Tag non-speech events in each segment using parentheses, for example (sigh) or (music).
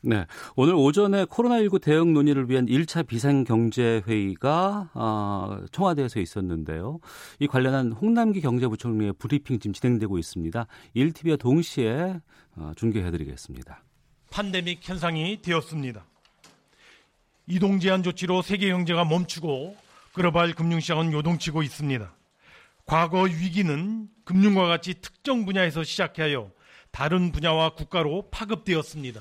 네. 오늘 오전에 코로나19 대응 논의를 위한 1차 비상경제회의가 어, 청와대에서 있었는데요. 이 관련한 홍남기 경제부총리의 브리핑 지금 진행되고 있습니다. 1TV와 동시에 어, 중계해드리겠습니다. 팬데믹 현상이 되었습니다. 이동 제한 조치로 세계 경제가 멈추고 글로벌 금융시장은 요동치고 있습니다. 과거 위기는 금융과 같이 특정 분야에서 시작하여 다른 분야와 국가로 파급되었습니다.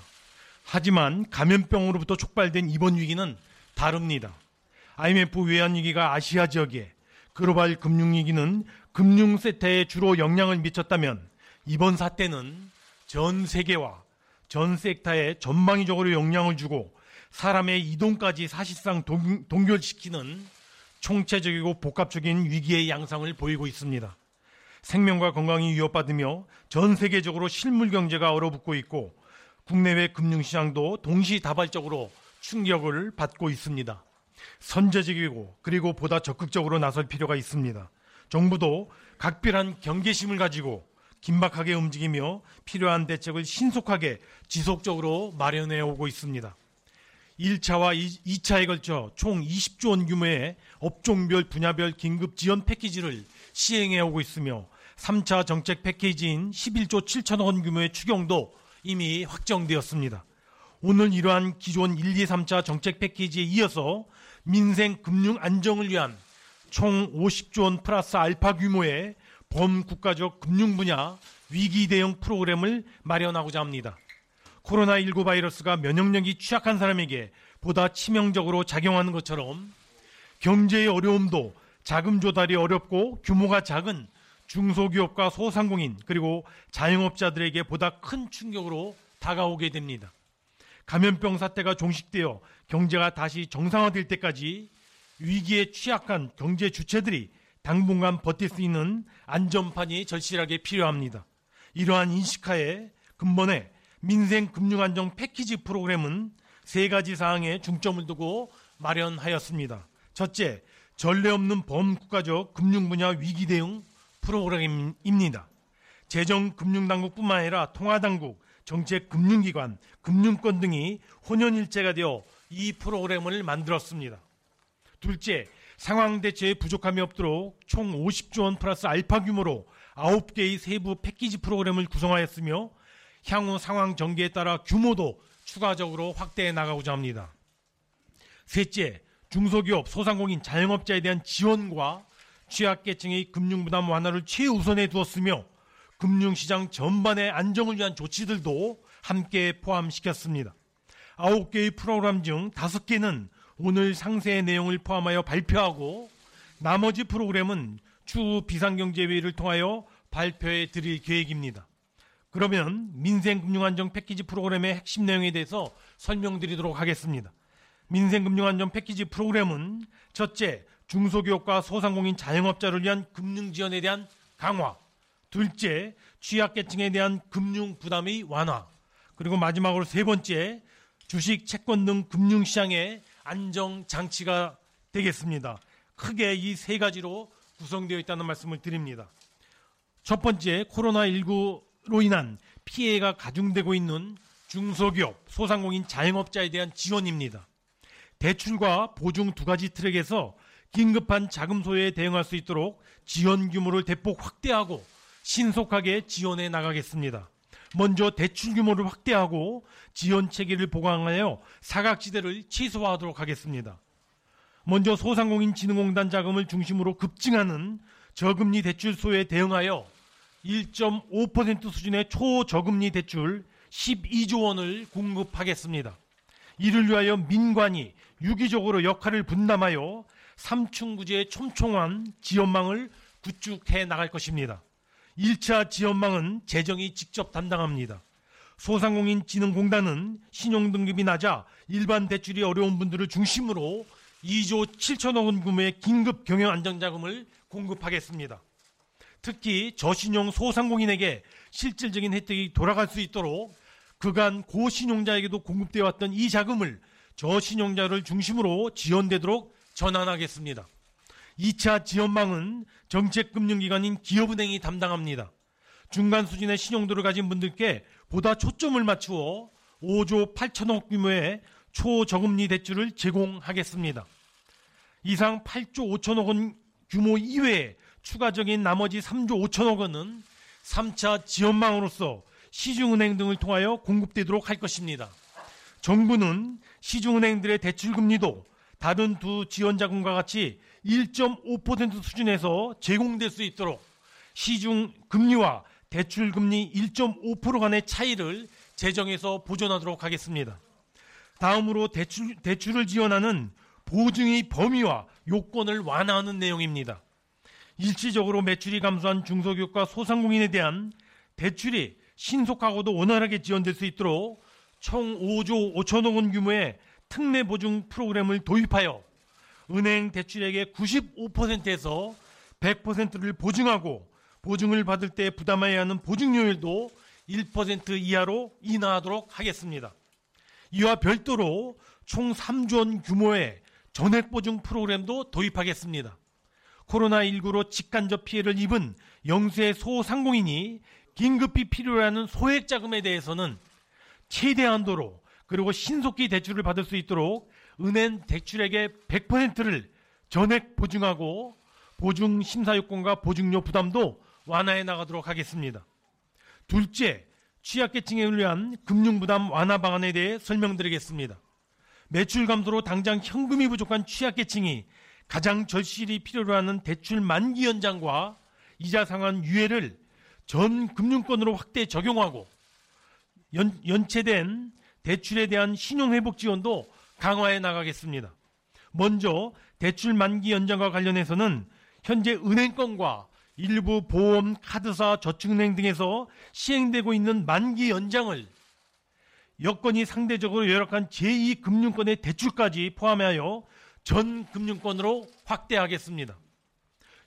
하지만 감염병으로부터 촉발된 이번 위기는 다릅니다. IMF 외환 위기가 아시아 지역에 글로벌 금융 위기는 금융 세태에 주로 영향을 미쳤다면 이번 사태는 전 세계와 전 섹터에 전방위적으로 영향을 주고 사람의 이동까지 사실상 동, 동결시키는 총체적이고 복합적인 위기의 양상을 보이고 있습니다. 생명과 건강이 위협받으며 전 세계적으로 실물 경제가 얼어붙고 있고 국내외 금융시장도 동시다발적으로 충격을 받고 있습니다. 선제적이고 그리고 보다 적극적으로 나설 필요가 있습니다. 정부도 각별한 경계심을 가지고 긴박하게 움직이며 필요한 대책을 신속하게 지속적으로 마련해 오고 있습니다. 1차와 2차에 걸쳐 총 20조 원 규모의 업종별 분야별 긴급 지원 패키지를 시행해 오고 있으며 3차 정책 패키지인 11조 7천억 원 규모의 추경도 이미 확정되었습니다. 오늘 이러한 기존 1, 2, 3차 정책 패키지에 이어서 민생 금융 안정을 위한 총 50조 원 플러스 알파 규모의 범국가적 금융 분야 위기 대응 프로그램을 마련하고자 합니다. 코로나19 바이러스가 면역력이 취약한 사람에게 보다 치명적으로 작용하는 것처럼 경제의 어려움도 자금 조달이 어렵고 규모가 작은 중소기업과 소상공인 그리고 자영업자들에게 보다 큰 충격으로 다가오게 됩니다. 감염병 사태가 종식되어 경제가 다시 정상화될 때까지 위기에 취약한 경제 주체들이 당분간 버틸 수 있는 안전판이 절실하게 필요합니다. 이러한 인식하에 근본에 민생 금융 안정 패키지 프로그램은 세 가지 사항에 중점을 두고 마련하였습니다. 첫째, 전례 없는 범국가적 금융 분야 위기 대응 프로그램입니다. 재정 금융당국뿐만 아니라 통화당국, 정책 금융기관, 금융권 등이 혼연일체가 되어 이 프로그램을 만들었습니다. 둘째, 상황 대처에 부족함이 없도록 총 50조 원 플러스 알파 규모로 9개의 세부 패키지 프로그램을 구성하였으며 향후 상황 전개에 따라 규모도 추가적으로 확대해 나가고자 합니다. 셋째, 중소기업, 소상공인, 자영업자에 대한 지원과 취약계층의 금융부담 완화를 최우선에 두었으며 금융시장 전반의 안정을 위한 조치들도 함께 포함시켰습니다. 9개의 프로그램 중 5개는 오늘 상세의 내용을 포함하여 발표하고 나머지 프로그램은 추후 비상경제회의를 통하여 발표해 드릴 계획입니다. 그러면 민생금융안정 패키지 프로그램의 핵심 내용에 대해서 설명드리도록 하겠습니다. 민생금융안정 패키지 프로그램은 첫째, 중소기업과 소상공인 자영업자를 위한 금융 지원에 대한 강화. 둘째, 취약계층에 대한 금융 부담의 완화. 그리고 마지막으로 세 번째, 주식, 채권 등 금융시장의 안정 장치가 되겠습니다. 크게 이 세 가지로 구성되어 있다는 말씀을 드립니다. 첫 번째, 코로나19로 인한 피해가 가중되고 있는 중소기업, 소상공인 자영업자에 대한 지원입니다. 대출과 보증 두 가지 트랙에서 긴급한 자금 소요에 대응할 수 있도록 지원 규모를 대폭 확대하고 신속하게 지원해 나가겠습니다. 먼저 대출 규모를 확대하고 지원 체계를 보강하여 사각지대를 취소하도록 하겠습니다. 먼저 소상공인진흥공단 자금을 중심으로 급증하는 저금리 대출 소에 대응하여 1.5% 수준의 초저금리 대출 12조 원을 공급하겠습니다. 이를 위하여 민관이 유기적으로 역할을 분담하여 삼층구제의 촘촘한 지원망을 구축해 나갈 것입니다. 1차 지원망은 재정이 직접 담당합니다. 소상공인진흥공단은 신용등급이 낮아 일반 대출이 어려운 분들을 중심으로 2조 7천억 원 규모의 긴급 경영 안정자금을 공급하겠습니다. 특히 저신용 소상공인에게 실질적인 혜택이 돌아갈 수 있도록 그간 고신용자에게도 공급되어 왔던 이 자금을 저신용자를 중심으로 지원되도록 전환하겠습니다. 2차 지원망은 정책금융기관인 기업은행이 담당합니다. 중간 수준의 신용도를 가진 분들께 보다 초점을 맞추어 5조 8천억 규모의 초저금리 대출을 제공하겠습니다. 이상 8조 5천억 원 규모 이외에 추가적인 나머지 3조 5천억 원은 3차 지원망으로서 시중은행 등을 통하여 공급되도록 할 것입니다. 정부는 시중은행들의 대출금리도 다른 두 지원 자금과 같이 1.5% 수준에서 제공될 수 있도록 시중 금리와 대출 금리 1.5% 간의 차이를 재정에서 보존하도록 하겠습니다. 다음으로 대출, 대출을 지원하는 보증의 범위와 요건을 완화하는 내용입니다. 일시적으로 매출이 감소한 중소기업과 소상공인에 대한 대출이 신속하고도 원활하게 지원될 수 있도록 총 5조 5천억 원 규모의 특례 보증 프로그램을 도입하여 은행 대출액의 95%에서 100%를 보증하고 보증을 받을 때 부담해야 하는 보증료율도 1% 이하로 인하하도록 하겠습니다. 이와 별도로 총 3조 원 규모의 전액 보증 프로그램도 도입하겠습니다. 코로나19로 직간접 피해를 입은 영세 소상공인이 긴급히 필요로 하는 소액 자금에 대해서는 최대한도로 그리고 신속히 대출을 받을 수 있도록 은행 대출액의 100%를 전액 보증하고 보증 심사 요건과 보증료 부담도 완화해 나가도록 하겠습니다. 둘째, 취약계층을 위한 금융 부담 완화 방안에 대해 설명드리겠습니다. 매출 감소로 당장 현금이 부족한 취약계층이 가장 절실히 필요로 하는 대출 만기 연장과 이자 상환 유예를 전 금융권으로 확대 적용하고 연, 연체된 대출에 대한 신용회복 지원도 강화해 나가겠습니다. 먼저 대출 만기 연장과 관련해서는 현재 은행권과 일부 보험, 카드사, 저축은행 등에서 시행되고 있는 만기 연장을 여건이 상대적으로 열악한 제2금융권의 대출까지 포함하여 전 금융권으로 확대하겠습니다.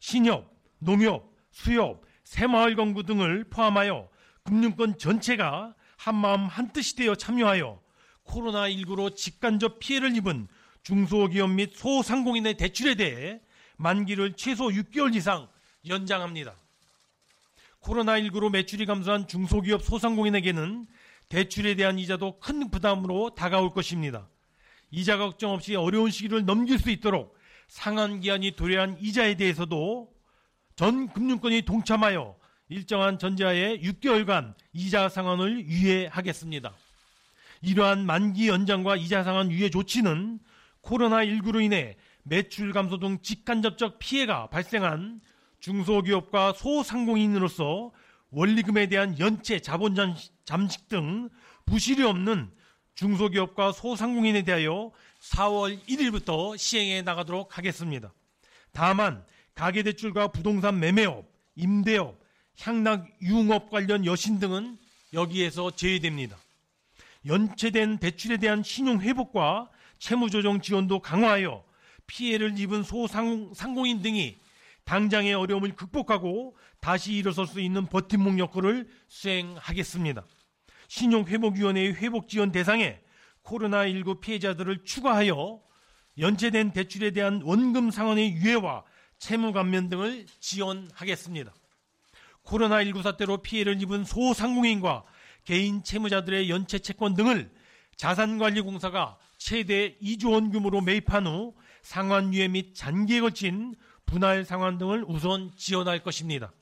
신협, 농협, 수협, 새마을건구 등을 포함하여 금융권 전체가 한마음 한뜻이 되어 참여하여 코로나19로 직간접 피해를 입은 중소기업 및 소상공인의 대출에 대해 만기를 최소 6개월 이상 연장합니다. 코로나19로 매출이 감소한 중소기업 소상공인에게는 대출에 대한 이자도 큰 부담으로 다가올 것입니다. 이자 걱정 없이 어려운 시기를 넘길 수 있도록 상한 기한이 도래한 이자에 대해서도 전 금융권이 동참하여 일정한 전제하에 6개월간 이자 상환을 유예하겠습니다. 이러한 만기 연장과 이자 상환 유예 조치는 코로나19로 인해 매출 감소 등 직간접적 피해가 발생한 중소기업과 소상공인으로서 원리금에 대한 연체, 자본 잠식 등 부실이 없는 중소기업과 소상공인에 대하여 4월 1일부터 시행해 나가도록 하겠습니다. 다만 가계대출과 부동산 매매업, 임대업, 향락 유흥업 관련 여신 등은 여기에서 제외됩니다. 연체된 대출에 대한 신용 회복과 채무 조정 지원도 강화하여 피해를 입은 소상공인 등이 당장의 어려움을 극복하고 다시 일어설 수 있는 버팀목 역할을 수행하겠습니다. 신용회복위원회의 회복 지원 대상에 코로나19 피해자들을 추가하여 연체된 대출에 대한 원금 상환의 유예와 채무 감면 등을 지원하겠습니다. 코로나19 사태로 피해를 입은 소상공인과 개인 채무자들의 연체 채권 등을 자산관리공사가 최대 2조 원 규모로 매입한 후 상환 유예 및 잔기에 걸친 분할 상환 등을 우선 지원할 것입니다.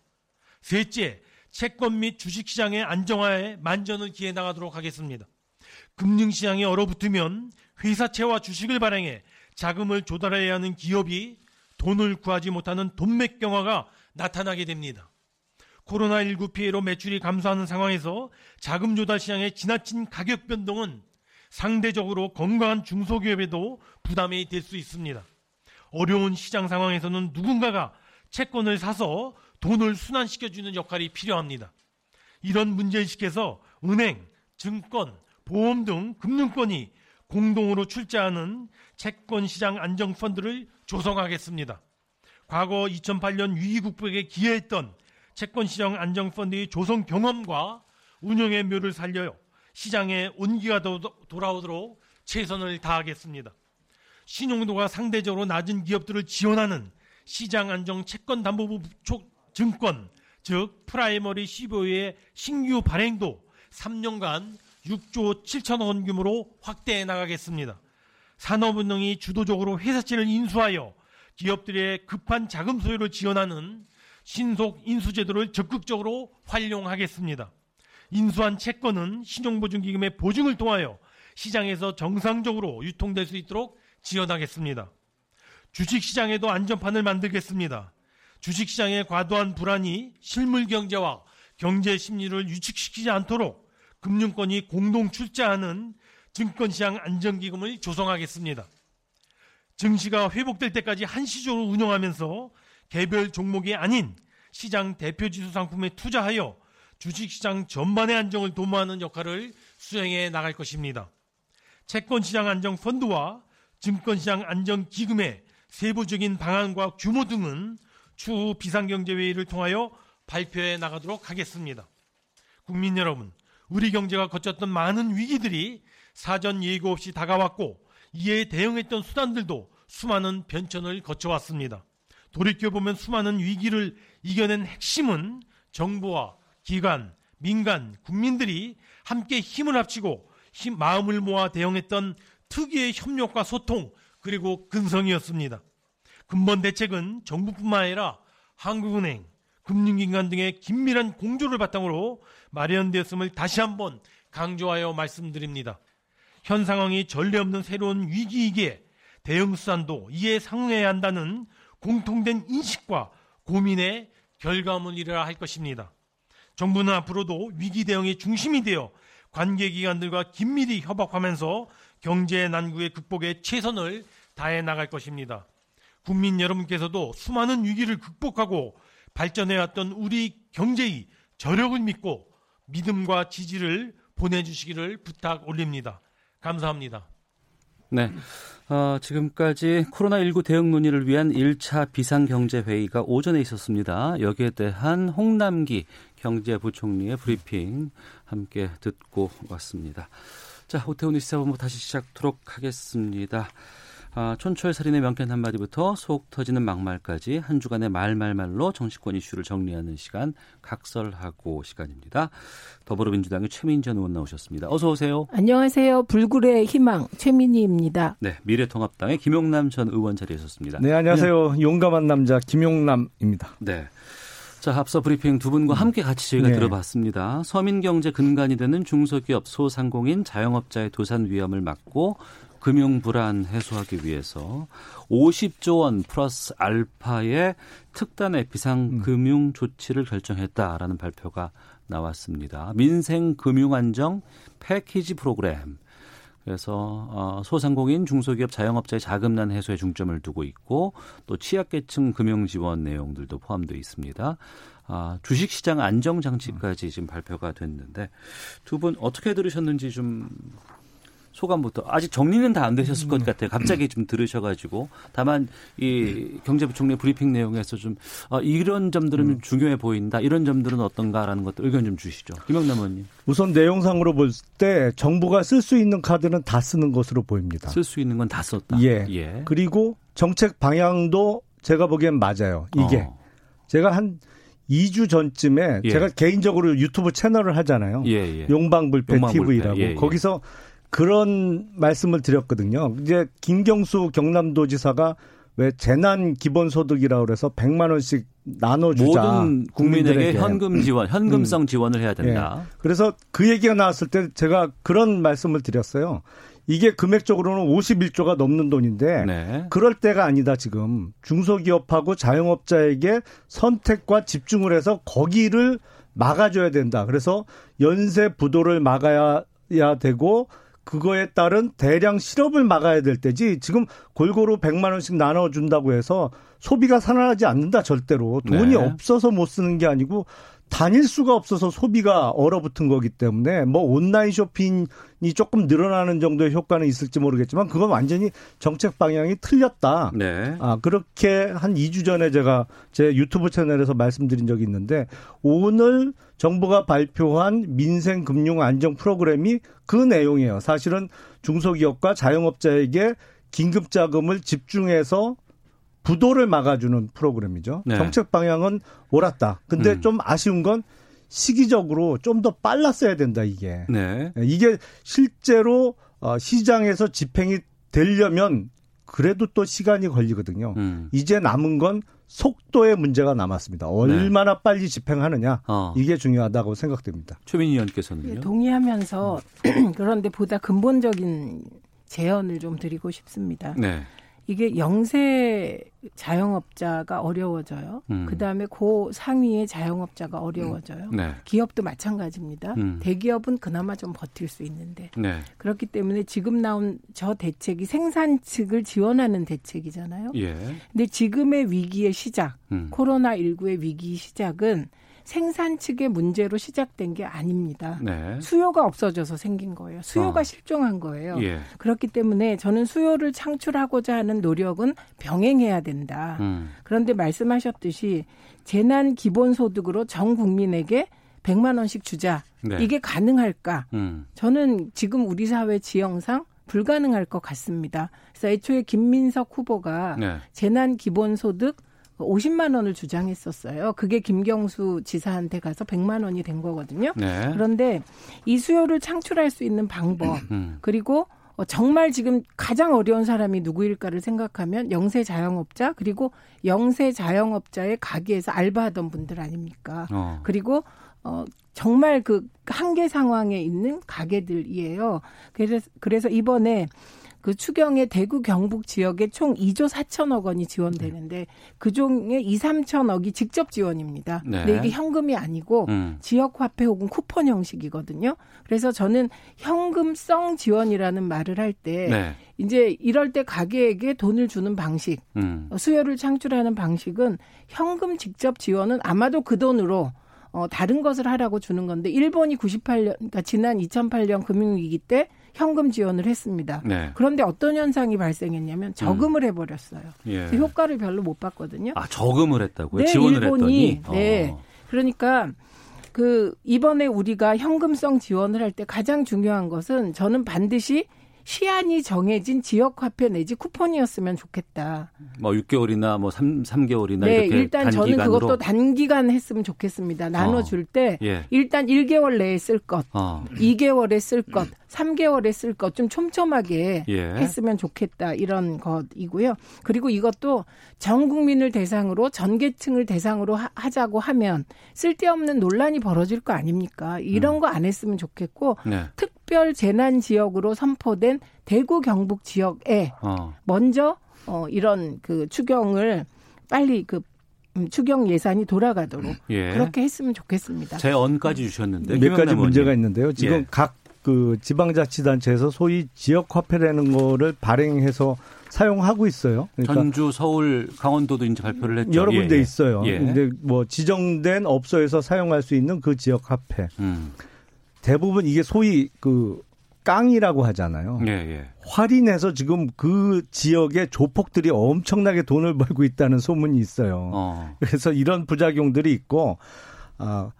셋째, 채권 및 주식시장의 안정화에 만전을 기해 나가도록 하겠습니다. 금융시장이 얼어붙으면 회사채와 주식을 발행해 자금을 조달해야 하는 기업이 돈을 구하지 못하는 돈맥 경화가 나타나게 됩니다. 코로나19 피해로 매출이 감소하는 상황에서 자금 조달 시장의 지나친 가격 변동은 상대적으로 건강한 중소기업에도 부담이 될 수 있습니다. 어려운 시장 상황에서는 누군가가 채권을 사서 돈을 순환시켜주는 역할이 필요합니다. 이런 문제의식에서 은행, 증권, 보험 등 금융권이 공동으로 출자하는 채권시장 안정펀드를 조성하겠습니다. 과거 2008년 위기 극복에 기여했던 채권시장 안정펀드의 조성 경험과 운영의 묘를 살려요. 시장에 온기가 돌아오도록 최선을 다하겠습니다. 신용도가 상대적으로 낮은 기업들을 지원하는 시장 안정 채권 담보부 증권, 즉 프라이머리 CBO의 신규 발행도 3년간 6조 7천억 원 규모로 확대해 나가겠습니다. 산업은행이 주도적으로 회사채를 인수하여 기업들의 급한 자금 소요를 지원하는 신속 인수제도를 적극적으로 활용하겠습니다. 인수한 채권은 신용보증기금의 보증을 통하여 시장에서 정상적으로 유통될 수 있도록 지원하겠습니다. 주식시장에도 안전판을 만들겠습니다. 주식시장의 과도한 불안이 실물 경제와 경제 심리를 유축시키지 않도록 금융권이 공동 출자하는 증권시장 안정기금을 조성하겠습니다. 증시가 회복될 때까지 한시적으로 운영하면서 개별 종목이 아닌 시장 대표 지수 상품에 투자하여 주식시장 전반의 안정을 도모하는 역할을 수행해 나갈 것입니다. 채권시장 안정 펀드와 증권시장 안정 기금의 세부적인 방안과 규모 등은 추후 비상경제회의를 통하여 발표해 나가도록 하겠습니다. 국민 여러분, 우리 경제가 거쳤던 많은 위기들이 사전 예고 없이 다가왔고 이에 대응했던 수단들도 수많은 변천을 거쳐왔습니다. 돌이켜보면 수많은 위기를 이겨낸 핵심은 정부와 기관, 민간, 국민들이 함께 힘을 합치고 힘, 마음을 모아 대응했던 특유의 협력과 소통 그리고 근성이었습니다. 근본 대책은 정부뿐만 아니라 한국은행, 금융기관 등의 긴밀한 공조를 바탕으로 마련되었음을 다시 한번 강조하여 말씀드립니다. 현 상황이 전례 없는 새로운 위기이기에 대응 수단도 이에 상응해야 한다는 공통된 인식과 고민의 결과물이라 할 것입니다. 정부는 앞으로도 위기 대응의 중심이 되어 관계기관들과 긴밀히 협업하면서 경제 난국의 극복에 최선을 다해 나갈 것입니다. 국민 여러분께서도 수많은 위기를 극복하고 발전해왔던 우리 경제의 저력을 믿고 믿음과 지지를 보내주시기를 부탁 올립니다. 감사합니다. 네. 어, 지금까지 코로나19 대응 논의를 위한 1차 비상경제회의가 오전에 있었습니다. 여기에 대한 홍남기 경제부총리의 브리핑 함께 듣고 왔습니다. 자, 오태훈의 시사본부 다시 시작하도록 하겠습니다. 아, 촌철 살인의 명쾌한 한마디부터 속 터지는 막말까지 한 주간의 말말말로 정치권 이슈를 정리하는 시간 각설하고 시간입니다. 더불어민주당의 최민전 의원 나오셨습니다. 어서 오세요. 안녕하세요. 불굴의 희망 최민희입니다. 네, 미래통합당의 김용남 전 의원 자리에섰습니다. 네, 안녕하세요. 네. 용감한 남자 김용남입니다. 네. 자, 앞서 브리핑 두 분과 음. 함께 같이 저희가 네. 들어봤습니다. 서민 경제 근간이 되는 중소기업 소상공인 자영업자의 도산 위험을 막고 금융 불안 해소하기 위해서 50조 원 플러스 알파의 특단의 비상 금융 조치를 결정했다라는 발표가 나왔습니다. 민생 금융 안정 패키지 프로그램. 그래서 어, 소상공인 중소기업 자영업자의 자금난 해소에 중점을 두고 있고 또 취약계층 금융 지원 내용들도 포함되어 있습니다. 아, 주식시장 안정 장치까지 지금 발표가 됐는데 두 분 어떻게 들으셨는지 좀 소감부터 아직 정리는 다 안 되셨을 것 음. 같아요. 갑자기 좀 들으셔가지고 다만 이 경제부총리 브리핑 내용에서 좀 어, 이런 점들은 좀 음. 중요해 보인다. 이런 점들은 어떤가라는 것들 의견 좀 주시죠. 김영남 의원님. 우선 내용상으로 볼 때 정부가 쓸 수 있는 카드는 다 쓰는 것으로 보입니다. 쓸 수 있는 건 다 썼다. 예. 예. 그리고 정책 방향도 제가 보기엔 맞아요. 이게 어. 제가 한 2주 전쯤에 예. 제가 개인적으로 유튜브 채널을 하잖아요. 예, 예. 용방불패, 용방불패 TV라고 예, 예. 거기서 그런 말씀을 드렸거든요. 이제 김경수 경남도지사가 왜 재난 기본소득이라고 그래서 100만 원씩 나눠주자. 모든 국민에게 현금 지원, 현금성 음. 지원을 해야 된다. 네. 그래서 그 얘기가 나왔을 때 제가 그런 말씀을 드렸어요. 이게 금액적으로는 51조가 넘는 돈인데 네. 그럴 때가 아니다 지금 중소기업하고 자영업자에게 선택과 집중을 해서 거기를 막아줘야 된다. 그래서 연쇄 부도를 막아야 되고 그거에 따른 대량 실업을 막아야 될 때지 지금 골고루 100만 원씩 나눠 준다고 해서 소비가 살아나지 않는다 절대로 돈이 네. 없어서 못 쓰는 게 아니고 다닐 수가 없어서 소비가 얼어붙은 거기 때문에 뭐 온라인 쇼핑이 조금 늘어나는 정도의 효과는 있을지 모르겠지만 그건 완전히 정책 방향이 틀렸다. 네. 아, 그렇게 한 2주 전에 제가 제 유튜브 채널에서 말씀드린 적이 있는데 오늘 정부가 발표한 민생 금융 안정 프로그램이 그 내용이에요. 사실은 중소기업과 자영업자에게 긴급 자금을 집중해서 부도를 막아주는 프로그램이죠. 네. 정책 방향은 옳았다. 근데 음. 좀 아쉬운 건 시기적으로 좀 더 빨랐어야 된다 이게. 네. 이게 실제로 어, 시장에서 집행이 되려면 그래도 또 시간이 걸리거든요. 음. 이제 남은 건 속도의 문제가 남았습니다. 얼마나 네. 빨리 집행하느냐 어. 이게 중요하다고 생각됩니다. 최민희 의원께서는요. 네, 동의하면서 (clears throat) 그런데 보다 근본적인 제언을 좀 드리고 싶습니다. 네. 이게 영세 자영업자가 어려워져요. 음. 그 다음에 고 상위의 자영업자가 어려워져요. 음. 네. 기업도 마찬가지입니다. 음. 대기업은 그나마 좀 버틸 수 있는데 네. 그렇기 때문에 지금 나온 저 대책이 생산 측을 지원하는 대책이잖아요. 예. 근데 지금의 위기의 시작, 음. 코로나 19의 위기 시작은 생산 측의 문제로 시작된 게 아닙니다. 네. 수요가 없어져서 생긴 거예요. 수요가 어. 실종한 거예요. 예. 그렇기 때문에 저는 수요를 창출하고자 하는 노력은 병행해야 된다. 음. 그런데 말씀하셨듯이 재난 기본 소득으로 전 국민에게 100만 원씩 주자. 네. 이게 가능할까? 음. 저는 지금 우리 사회 지형상 불가능할 것 같습니다. 그래서 애초에 김민석 후보가 네. 재난 기본소득 50만 원을 주장했었어요. 그게 김경수 지사한테 가서 100만 원이 된 거거든요. 네. 그런데 이 수요를 창출할 수 있는 방법 음. 그리고 어, 정말 지금 가장 어려운 사람이 누구일까를 생각하면 영세 자영업자 그리고 영세 자영업자의 가게에서 알바하던 분들 아닙니까? 어. 그리고 어 정말 그 한계 상황에 있는 가게들이에요. 그래서 그래서 이번에 그 추경의 대구 경북 지역에 총 2조 4천억 원이 지원되는데 그 중에 2, 3천억이 직접 지원입니다. 네. 근데 이게 현금이 아니고 음. 지역 화폐 혹은 쿠폰 형식이거든요. 그래서 저는 현금성 지원이라는 말을 할때 네. 이제 이럴 때 가게에게 돈을 주는 방식, 음. 수요를 창출하는 방식은 현금 직접 지원은 아마도 그 돈으로 어, 다른 것을 하라고 주는 건데 일본이 98년 그러니까 지난 2008년 금융위기 때 현금 지원을 했습니다. 네. 그런데 어떤 현상이 발생했냐면 저금을 음. 해버렸어요. 예. 효과를 별로 못 봤거든요. 아 저금을 했다고요? 네, 지원을 일본이, 했더니. 네. 어. 그러니까 그 이번에 우리가 현금성 지원을 할 때 가장 중요한 것은 저는 반드시 시한이 정해진 지역 화폐 내지 쿠폰이었으면 좋겠다. 뭐 6개월이나 뭐 3, 3개월이나 네, 이렇게 일단 단기간으로. 저는 그것도 단기간 했으면 좋겠습니다. 나눠 줄때 어, 예. 일단 1개월 내에 쓸 것, 어. 2개월에 쓸 것, 3개월에 쓸 것 좀 촘촘하게 예. 했으면 좋겠다 이런 것이고요. 그리고 이것도 전 국민을 대상으로 전 계층을 대상으로 하, 자고 하면 쓸데없는 논란이 벌어질 거 아닙니까? 이런 음. 거안 했으면 좋겠고 네. 특 특별 재난 지역으로 선포된 대구 경북 지역에 어. 먼저 어 이런 그 추경을 빨리 그 음, 추경 예산이 돌아가도록 예. 그렇게 했으면 좋겠습니다. 제 언까지 주셨는데 몇 가지 문제가 있는데요. 지금 예. 각그 지방자치단체에서 소위 지역 화폐라는 거를 발행해서 사용하고 있어요. 그러니까 전주, 서울, 강원도도 이제 발표를 했죠. 여러 군데 예. 있어요. 예. 근데 뭐 지정된 업소에서 사용할 수 있는 그 지역 화폐. 음. 대부분 이게 소위 그 깡이라고 하잖아요. 예, 예. 할인해서 지금 그 지역의 조폭들이 엄청나게 돈을 (laughs) 벌고 있다는 소문이 있어요. 어. 그래서 이런 부작용들이 있고 아,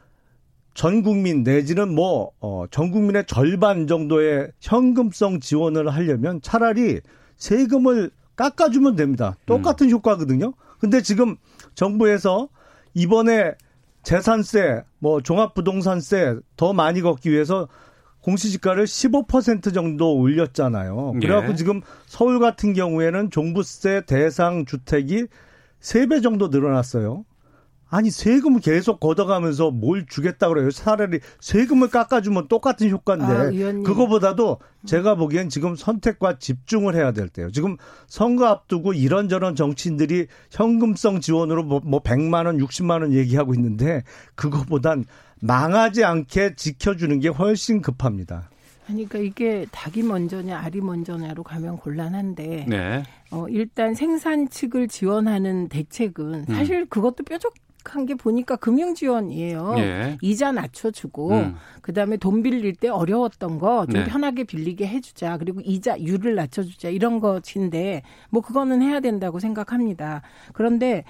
전 국민 내지는 뭐 어, 전 국민의 절반 정도의 현금성 지원을 하려면 차라리 세금을 깎아주면 됩니다. 똑같은 음. 효과거든요. 근데 지금 정부에서 이번에 재산세, 뭐 종합부동산세 더 많이 걷기 위해서 공시지가를 15% 정도 올렸잖아요. 그래갖고 예. 지금 서울 같은 경우에는 종부세 대상 주택이 3배 정도 늘어났어요. 아니 세금을 계속 걷어가면서 뭘 주겠다 그래요. 차라리 세금을 깎아주면 똑같은 효과인데 아, 그거보다도 제가 보기엔 지금 선택과 집중을 해야 될 때요. 지금 선거 앞두고 이런저런 정치인들이 현금성 지원으로 뭐, 뭐 100만 원, 60만 원 얘기하고 있는데 그거보단 망하지 않게 지켜주는 게 훨씬 급합니다. 그러니까 이게 닭이 먼저냐 알이 먼저냐로 가면 곤란한데 네. 어, 일단 생산 측을 지원하는 대책은 사실 음. 그것도 뾰족 한 게 보니까 금융 지원이에요. 예. 이자 낮춰주고 음. 그다음에 돈 빌릴 때 어려웠던 거좀 네. 편하게 빌리게 해주자. 그리고 이자율을 낮춰주자 이런 것인데 뭐 그거는 해야 된다고 생각합니다. 그런데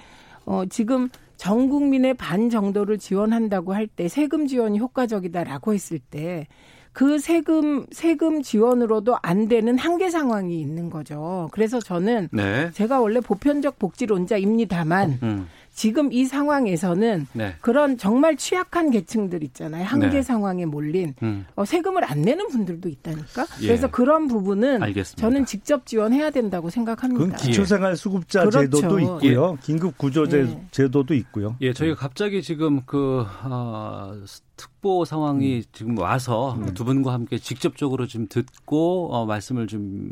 어 지금 전 국민의 반 정도를 지원한다고 할 때 세금 지원이 효과적이다라고 했을 때그 세금 세금 지원으로도 안 되는 한계 상황이 있는 거죠. 그래서 저는 네. 제가 원래 보편적 복지론자입니다만 음. 지금 이 상황에서는 네. 그런 정말 취약한 계층들 있잖아요. 한계 네. 상황에 몰린 음. 어, 세금을 안 내는 분들도 있다니까. 예. 그래서 그런 부분은 알겠습니다. 저는 직접 지원해야 된다고 생각합니다. 그건 기초생활수급자 그렇죠. 제도도 있고요. 예. 긴급구조 예. 제도도 있고요. 예, 저희가 갑자기 지금 그 어, 특보 상황이 음. 지금 와서 음. 두 분과 함께 직접적으로 좀 듣고 어, 말씀을 좀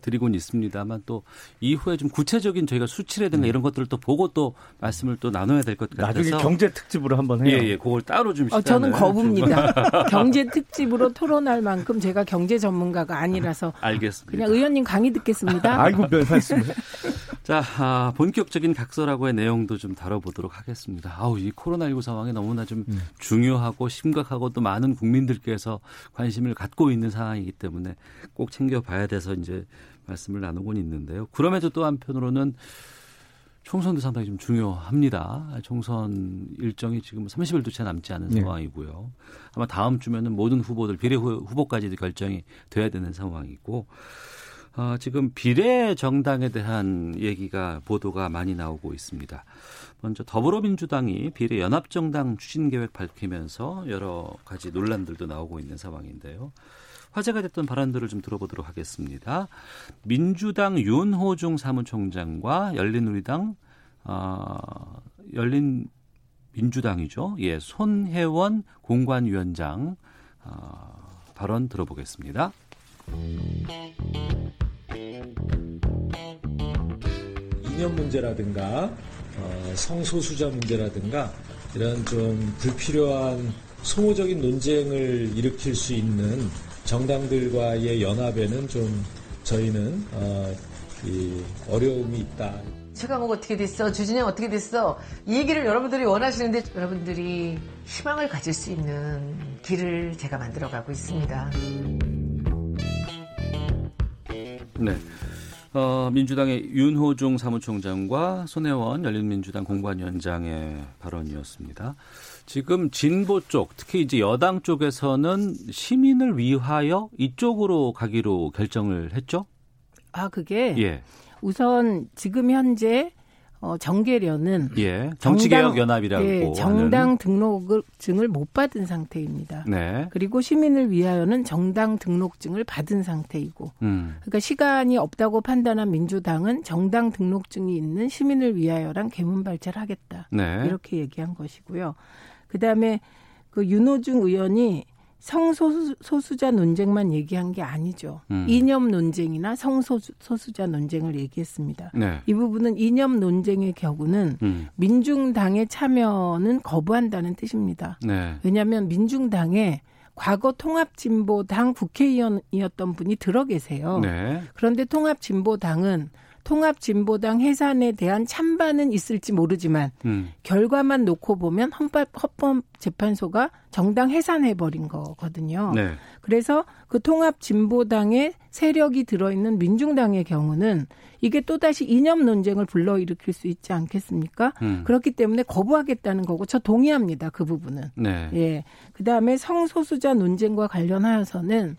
드리곤 있습니다만 또 이후에 좀 구체적인 저희가 수치라든가 음. 이런 것들을 또 보고 또 말씀을 또 나눠야 될 것 같아서 나중에 경제 특집으로 한번 해요. 예, 예, 그걸 따로 좀. 어, 저는 거부입니다. (laughs) 경제 특집으로 토론할 만큼 제가 경제 전문가가 아니라서. 알겠습니다. 그냥 의원님 강의 듣겠습니다. 아이고 별 말씀을. 자, 아, 본격적인 각서라고의 내용도 좀 다뤄보도록 하겠습니다. 아우, 이 코로나19 상황이 너무나 좀 음. 중요하고 심각하고 또 많은 국민들께서 관심을 갖고 있는 상황이기 때문에 꼭 챙겨봐야 돼서 이제 말씀을 나누곤 있는데요. 그럼에도 또 한편으로는 총선도 상당히 좀 중요합니다. 총선 일정이 지금 30일도 채 남지 않은 네. 상황이고요. 아마 다음 주면은 모든 후보들 비례 후보까지도 결정이 돼야 되는 상황이고 어, 지금 비례 정당에 대한 얘기가 보도가 많이 나오고 있습니다. 먼저 더불어민주당이 비례 연합정당 추진 계획 밝히면서 여러 가지 논란들도 나오고 있는 상황인데요. 화제가 됐던 발언들을 좀 들어보도록 하겠습니다. 민주당 윤호중 사무총장과 열린우리당 어, 열린 민주당이죠. 예, 손혜원 공관위원장 어, 발언 들어보겠습니다. 이념 문제라든가 어, 성소수자 문제라든가 이런 좀 불필요한 소모적인 논쟁을 일으킬 수 있는 정당들과의 연합에는 좀 저희는 어, 이 어려움이 있다. 최강욱 어떻게 됐어? 주진영 어떻게 됐어? 이 얘기를 여러분들이 원하시는데 여러분들이 희망을 가질 수 있는 길을 제가 만들어가고 있습니다. 네. 어, 민주당의 윤호중 사무총장과 손혜원 열린민주당 공관위원장의 발언이었습니다. 지금 진보 쪽, 특히 이제 여당 쪽에서는 시민을 위하여 이쪽으로 가기로 결정을 했죠? 아, 그게 예. 우선 지금 현재 어, 정계련은 예, 정치개혁연합이라고 예, 정당 등록증을 못 받은 상태입니다. 네. 그리고 시민을 위하여는 정당 등록증을 받은 상태이고, 음. 그러니까 시간이 없다고 판단한 민주당은 정당 등록증이 있는 시민을 위하여랑 개문발제를 하겠다. 네. 이렇게 얘기한 것이고요. 그 다음에 그 윤호중 의원이 성소수자 논쟁만 얘기한 게 아니죠. 음. 이념 논쟁이나 성소수자 논쟁을 얘기했습니다. 네. 이 부분은 이념 논쟁의 경우는 음. 민중당의 참여는 거부한다는 뜻입니다. 네. 왜냐하면 민중당에 과거 통합진보당 국회의원이었던 분이 들어 계세요. 네. 그런데 통합진보당은 통합진보당 해산에 대한 찬반은 있을지 모르지만 음. 결과만 놓고 보면 헌법, 헌법재판소가 정당 해산해 버린 거거든요. 네. 그래서 그 통합진보당의 세력이 들어있는 민중당의 경우는 이게 또다시 이념 논쟁을 불러일으킬 수 있지 않겠습니까? 음. 그렇기 때문에 거부하겠다는 거고 저 동의합니다. 그 부분은. 네. 예. 그다음에 성소수자 논쟁과 관련하여서는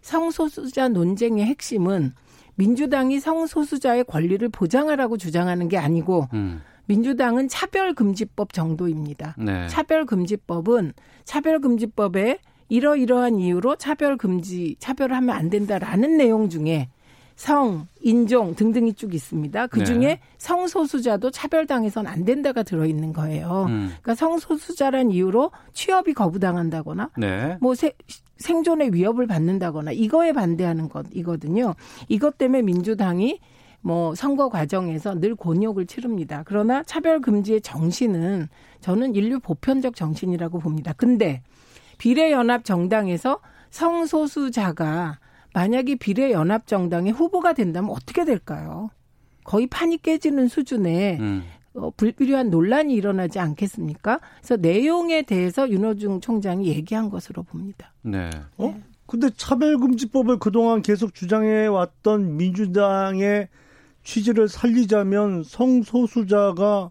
성소수자 논쟁의 핵심은 민주당이 성소수자의 권리를 보장하라고 주장하는 게 아니고 음. 민주당은 차별금지법 정도입니다. 네. 차별금지법은 차별금지법에 이러이러한 이유로 차별금지, 차별을 하면 안 된다라는 내용 중에 성, 인종 등등이 쭉 있습니다. 그 중에 네. 성소수자도 차별당해선 안 된다가 들어있는 거예요. 음. 그러니까 성소수자란 이유로 취업이 거부당한다거나 네. 뭐 세, 생존의 위협을 받는다거나 이거에 반대하는 것이거든요. 이것 때문에 민주당이 뭐 선거 과정에서 늘 곤욕을 치릅니다. 그러나 차별 금지의 정신은 저는 인류 보편적 정신이라고 봅니다. 근데 비례연합 정당에서 성소수자가 만약에 비례연합정당의 후보가 된다면 어떻게 될까요? 거의 판이 깨지는 수준의 음. 어, 불필요한 논란이 일어나지 않겠습니까? 그래서 내용에 대해서 윤호중 총장이 얘기한 것으로 봅니다. 네. 어? 근데 차별금지법을 그동안 계속 주장해 왔던 민주당의 취지를 살리자면 성소수자가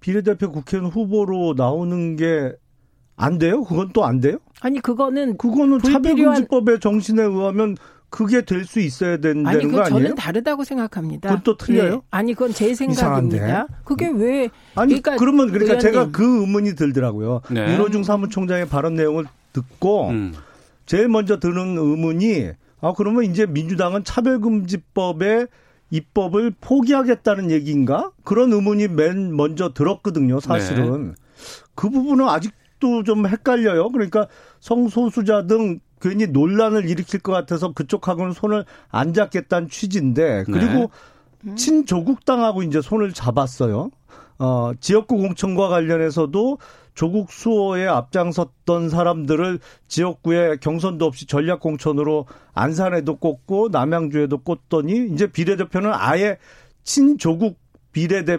비례대표 국회의원 후보로 나오는 게 안 돼요? 그건 또 안 돼요? 아니 그거는 그거는 차별금지법의 정신에 의하면 그게 될 수 있어야 된다는 아니, 거 아니에요? 저는 다르다고 생각합니다. 그건 또 틀려요? 네. 아니 그건 제 생각입니다. 이상한데? 그게 왜 아니 그러니까 그러면 그러니까 의원님. 제가 그 의문이 들더라고요. 네. 윤호중 사무총장의 발언 내용을 듣고 음. 제일 먼저 드는 의문이 아 그러면 이제 민주당은 차별금지법의 입법을 포기하겠다는 얘기인가? 그런 의문이 맨 먼저 들었거든요, 사실은. 네. 그 부분은 아직 도 좀 헷갈려요. 그러니까 성소수자 등 괜히 논란을 일으킬 것 같아서 그쪽하고는 손을 안 잡겠다는 취지인데 그리고 네. 친조국당하고 이제 손을 잡았어요. 어, 지역구 공천과 관련해서도 조국 수호에 앞장섰던 사람들을 지역구에 경선도 없이 전략 공천으로 안산에도 꽂고 남양주에도 꽂더니 이제 비례대표는 아예 친조국 비례대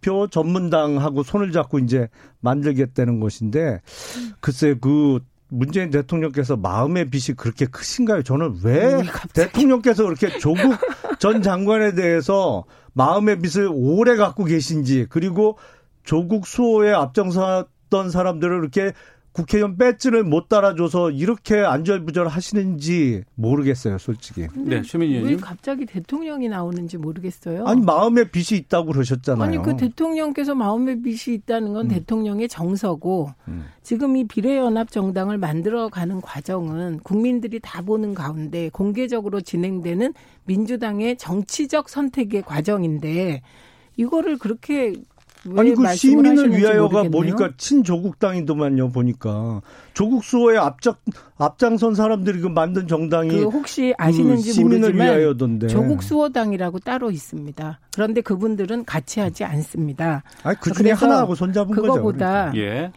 표 전문당하고 손을 잡고 이제 만들겠다는 것인데 글쎄 그 문재인 대통령께서 마음의 빚이 그렇게 크신가요? 저는 왜 음, 대통령께서 그렇게 조국 전 장관에 대해서 마음의 빚을 오래 갖고 계신지 그리고 조국 수호에 앞장섰던 사람들을 이렇게 국회의원 배지를 못 달아줘서 이렇게 안절부절 하시는지 모르겠어요, 솔직히. 네, 최민희 의원님. 왜 갑자기 대통령이 나오는지 모르겠어요. 아니 마음의 빚이 있다고 그러셨잖아요. 아니 그 대통령께서 마음의 빚이 있다는 건 음. 대통령의 정서고 음. 지금 이 비례연합 정당을 만들어가는 과정은 국민들이 다 보는 가운데 공개적으로 진행되는 민주당의 정치적 선택의 과정인데 이거를 그렇게 아니 그 시민을 위하여가 모르겠네요. 보니까 친조국당이더만요 보니까 조국 수호에 앞장 앞장선 사람들이 그 만든 정당이 그 혹시 아시는지 그 시민을 모르지만 위하여던데. 조국 수호당이라고 따로 있습니다. 그런데 그분들은 같이 하지 않습니다. 아니 그 중에 하나하고 손잡은 거죠. 그거보다 그러니까. 예.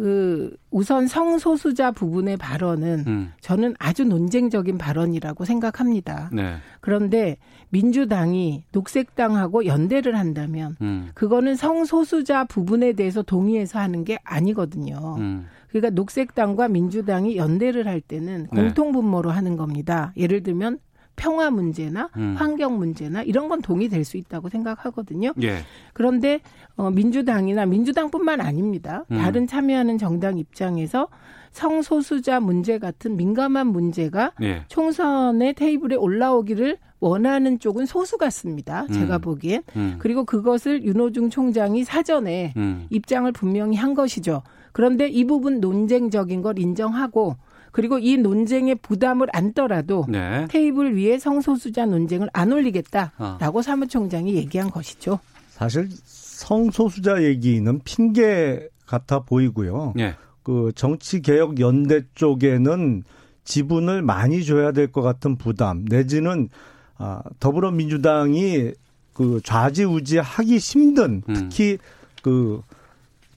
그 우선 성소수자 부분의 발언은 음. 저는 아주 논쟁적인 발언이라고 생각합니다. 네. 그런데 민주당이 녹색당하고 연대를 한다면 음. 그거는 성소수자 부분에 대해서 동의해서 하는 게 아니거든요. 음. 그러니까 녹색당과 민주당이 연대를 할 때는 네. 공통 분모로 하는 겁니다. 예를 들면 평화 문제나 음. 환경 문제나 이런 건 동의될 수 있다고 생각하거든요. 예. 그런데 어, 민주당이나 민주당뿐만 아닙니다. 음. 다른 참여하는 정당 입장에서 성소수자 문제 같은 민감한 문제가 예. 총선의 테이블에 올라오기를 원하는 쪽은 소수 같습니다. 제가 음. 보기엔. 음. 그리고 그것을 윤호중 총장이 사전에 음. 입장을 분명히 한 것이죠. 그런데 이 부분 논쟁적인 걸 인정하고 그리고 이 논쟁에 부담을 안더라도 네. 테이블 위에 성소수자 논쟁을 안 올리겠다라고 어. 사무총장이 얘기한 것이죠. 사실 성소수자 얘기는 핑계 같아 보이고요. 네. 그 정치개혁 연대 쪽에는 지분을 많이 줘야 될 것 같은 부담 내지는 아, 더불어민주당이 그 좌지우지하기 힘든 음. 특히 그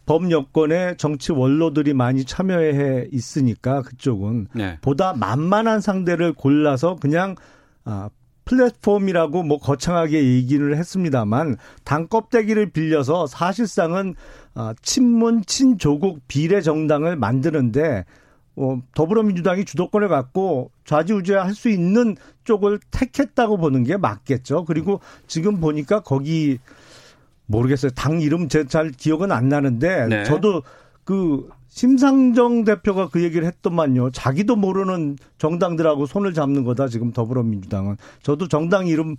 범여권의 정치 원로들이 많이 참여해 있으니까 그쪽은 네. 보다 만만한 상대를 골라서 그냥 아 플랫폼이라고 뭐 거창하게 얘기를 했습니다만 당 껍데기를 빌려서 사실상은 아 친문 친조국 비례 정당을 만드는데 어, 더불어민주당이 주도권을 갖고 좌지우지할 수 있는 쪽을 택했다고 보는 게 맞겠죠. 그리고 지금 보니까 거기 모르겠어요. 당 이름 제 잘 기억은 안 나는데 네. 저도 그 심상정 대표가 그 얘기를 했더만요. 자기도 모르는 정당들하고 손을 잡는 거다. 지금 더불어민주당은 저도 정당 이름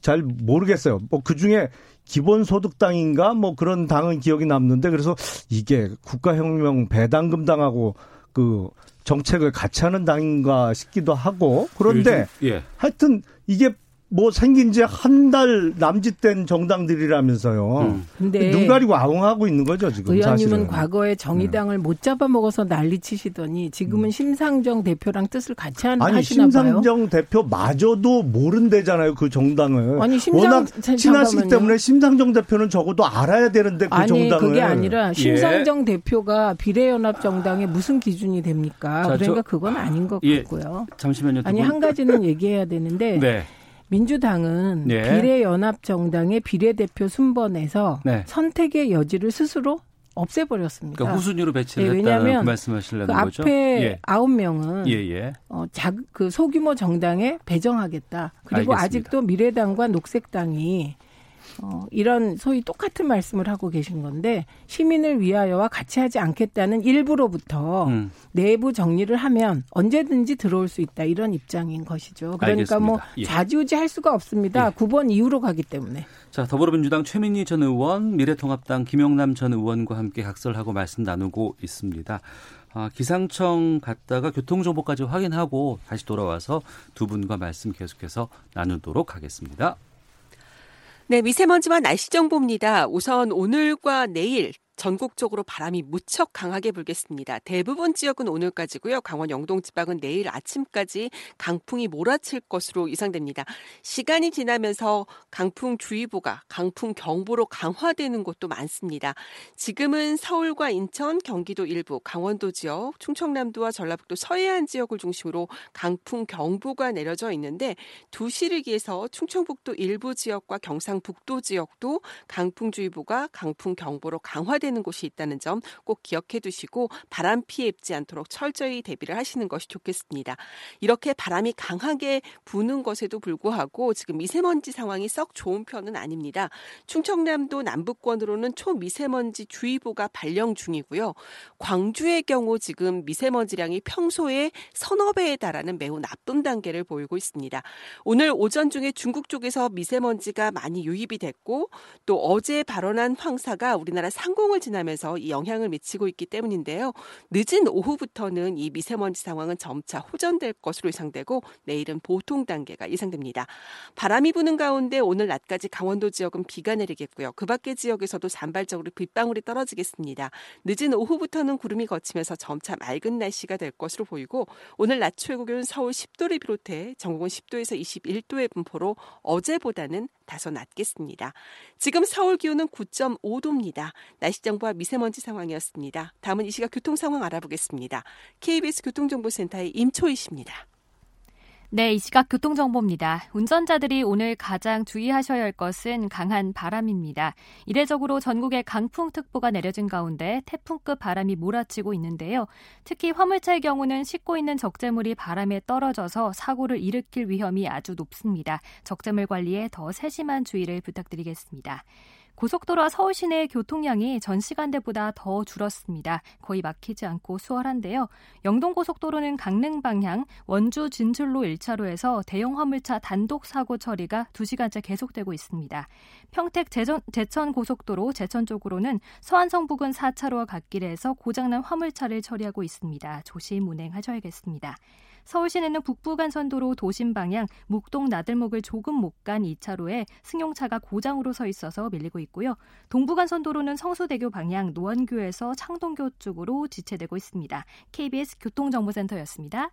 잘 모르겠어요. 뭐 그 중에 기본소득당인가 뭐 그런 당은 기억이 남는데 그래서 이게 국가혁명 배당금 당하고 그 정책을 같이 하는 당인가 싶기도 하고 그런데 예. 하여튼 이게 뭐 생긴 지 한 달 남짓된 정당들이라면서요. 음. 근데 눈 가리고 아웅하고 있는 거죠 지금. 의원님은 사실은. 과거에 정의당을 네. 못 잡아먹어서 난리치시더니 지금은 음. 심상정 대표랑 뜻을 같이 하는 아니, 하시나 심상정 대표마저도 모른대잖아요 그 정당을. 아니 심상, 워낙 친하시기 때문에 심상정 대표는 적어도 알아야 되는데 그 아니, 정당을. 그게 아니라 예. 심상정 예. 대표가 비례연합 정당의 무슨 기준이 됩니까? 자, 그러니까 저, 그건 아닌 것 예. 같고요. 잠시만요. 아니 한 가지는 얘기해야 되는데. 네. 민주당은 네. 비례연합정당의 비례대표 순번에서 네. 선택의 여지를 스스로 없애버렸습니다. 그러니까 후순위로 배치를 네, 그 말씀하시려는 그 거죠? 앞에 아홉 예. 명은 예, 예. 어, 자, 그 소규모 정당에 배정하겠다. 그리고 알겠습니다. 아직도 미래당과 녹색당이 어, 이런 소위 똑같은 말씀을 하고 계신 건데 시민을 위하여와 같이 하지 않겠다는 일부로부터 음. 내부 정리를 하면 언제든지 들어올 수 있다 이런 입장인 것이죠. 그러니까 뭐 알겠습니다. 뭐 예. 좌지우지 할 수가 없습니다. 예. 9번 이후로 가기 때문에. 자 더불어민주당 최민희 전 의원, 미래통합당 김영남 전 의원과 함께 각설하고 말씀 나누고 있습니다. 아, 기상청 갔다가 교통정보까지 확인하고 다시 돌아와서 두 분과 말씀 계속해서 나누도록 하겠습니다. 네, 미세먼지와 날씨 정보입니다. 우선 오늘과 내일 전국적으로 바람이 무척 강하게 불겠습니다. 대부분 지역은 오늘까지고요. 강원 영동 지방은 내일 아침까지 강풍이 몰아칠 것으로 예상됩니다. 시간이 지나면서 강풍 주의보가 강풍 경보로 강화되는 곳도 많습니다. 지금은 서울과 인천, 경기도 일부, 강원도 지역, 충청남도와 전라북도 서해안 지역을 중심으로 강풍 경보가 내려져 있는데 2시를 기해서 충청북도 일부 지역과 경상북도 지역도 강풍 주의보가 강풍 경보로 강화되는 되는 곳이 있다는 점 꼭 기억해 두시고 바람 피해 입지 않도록 철저히 대비를 하시는 것이 좋겠습니다. 이렇게 바람이 강하게 부는 것에도 불구하고 지금 미세먼지 상황이 썩 좋은 편은 아닙니다. 충청남도 남부권으로는 초미세먼지 주의보가 발령 중이고요. 광주의 경우 지금 미세먼지량이 평소에 서너 배에 달하는 매우 나쁜 단계를 보이고 있습니다. 오늘 오전 중에 중국 쪽에서 미세먼지가 많이 유입이 됐고 또 어제 발언한 황사가 우리나라 상공을 지나면서 이 영향을 미치고 있기 때문인데요. 늦은 오후부터는 이 미세먼지 상황은 점차 호전될 것으로 예상되고 내일은 보통 단계가 예상됩니다. 바람이 부는 가운데 오늘 낮까지 강원도 지역은 비가 내리겠고요. 그 밖의 지역에서도 산발적으로 빗방울이 떨어지겠습니다. 늦은 오후부터는 구름이 걷히면서 점차 맑은 날씨가 될 것으로 보이고 오늘 낮 최고 기온 서울 10도를 비롯해 전국은 10도에서 21도의 분포로 어제보다는 다소 낮겠습니다. 지금 서울 기온은 9.5도입니다. 날씨 정보와 미세먼지 상황이었습니다. 다음은 이 시각 교통 상황 알아보겠습니다. KBS 교통정보센터의 임초희 씨입니다. 네, 이 시각 교통정보입니다. 운전자들이 오늘 가장 주의하셔야 할 것은 강한 바람입니다. 이례적으로 전국에 강풍특보가 내려진 가운데 태풍급 바람이 몰아치고 있는데요. 특히 화물차의 경우는 싣고 있는 적재물이 바람에 떨어져서 사고를 일으킬 위험이 아주 높습니다. 적재물 관리에 더 세심한 주의를 부탁드리겠습니다. 고속도로와 서울 시내 교통량이 전 시간대보다 더 줄었습니다. 거의 막히지 않고 수월한데요. 영동고속도로는 강릉 방향 원주 진출로 1차로에서 대형 화물차 단독 사고 처리가 2시간째 계속되고 있습니다. 평택 제천, 제천 고속도로 제천 쪽으로는 서안성 부근 4차로와 갓길에서 고장난 화물차를 처리하고 있습니다. 조심 운행하셔야겠습니다. 서울 시내는 북부간선도로 도심 방향 묵동 나들목을 조금 못 간 2차로에 승용차가 고장으로 서 있어서 밀리고 있고요. 동부간선도로는 성수대교 방향 노원교에서 창동교 쪽으로 지체되고 있습니다. KBS 교통정보센터였습니다.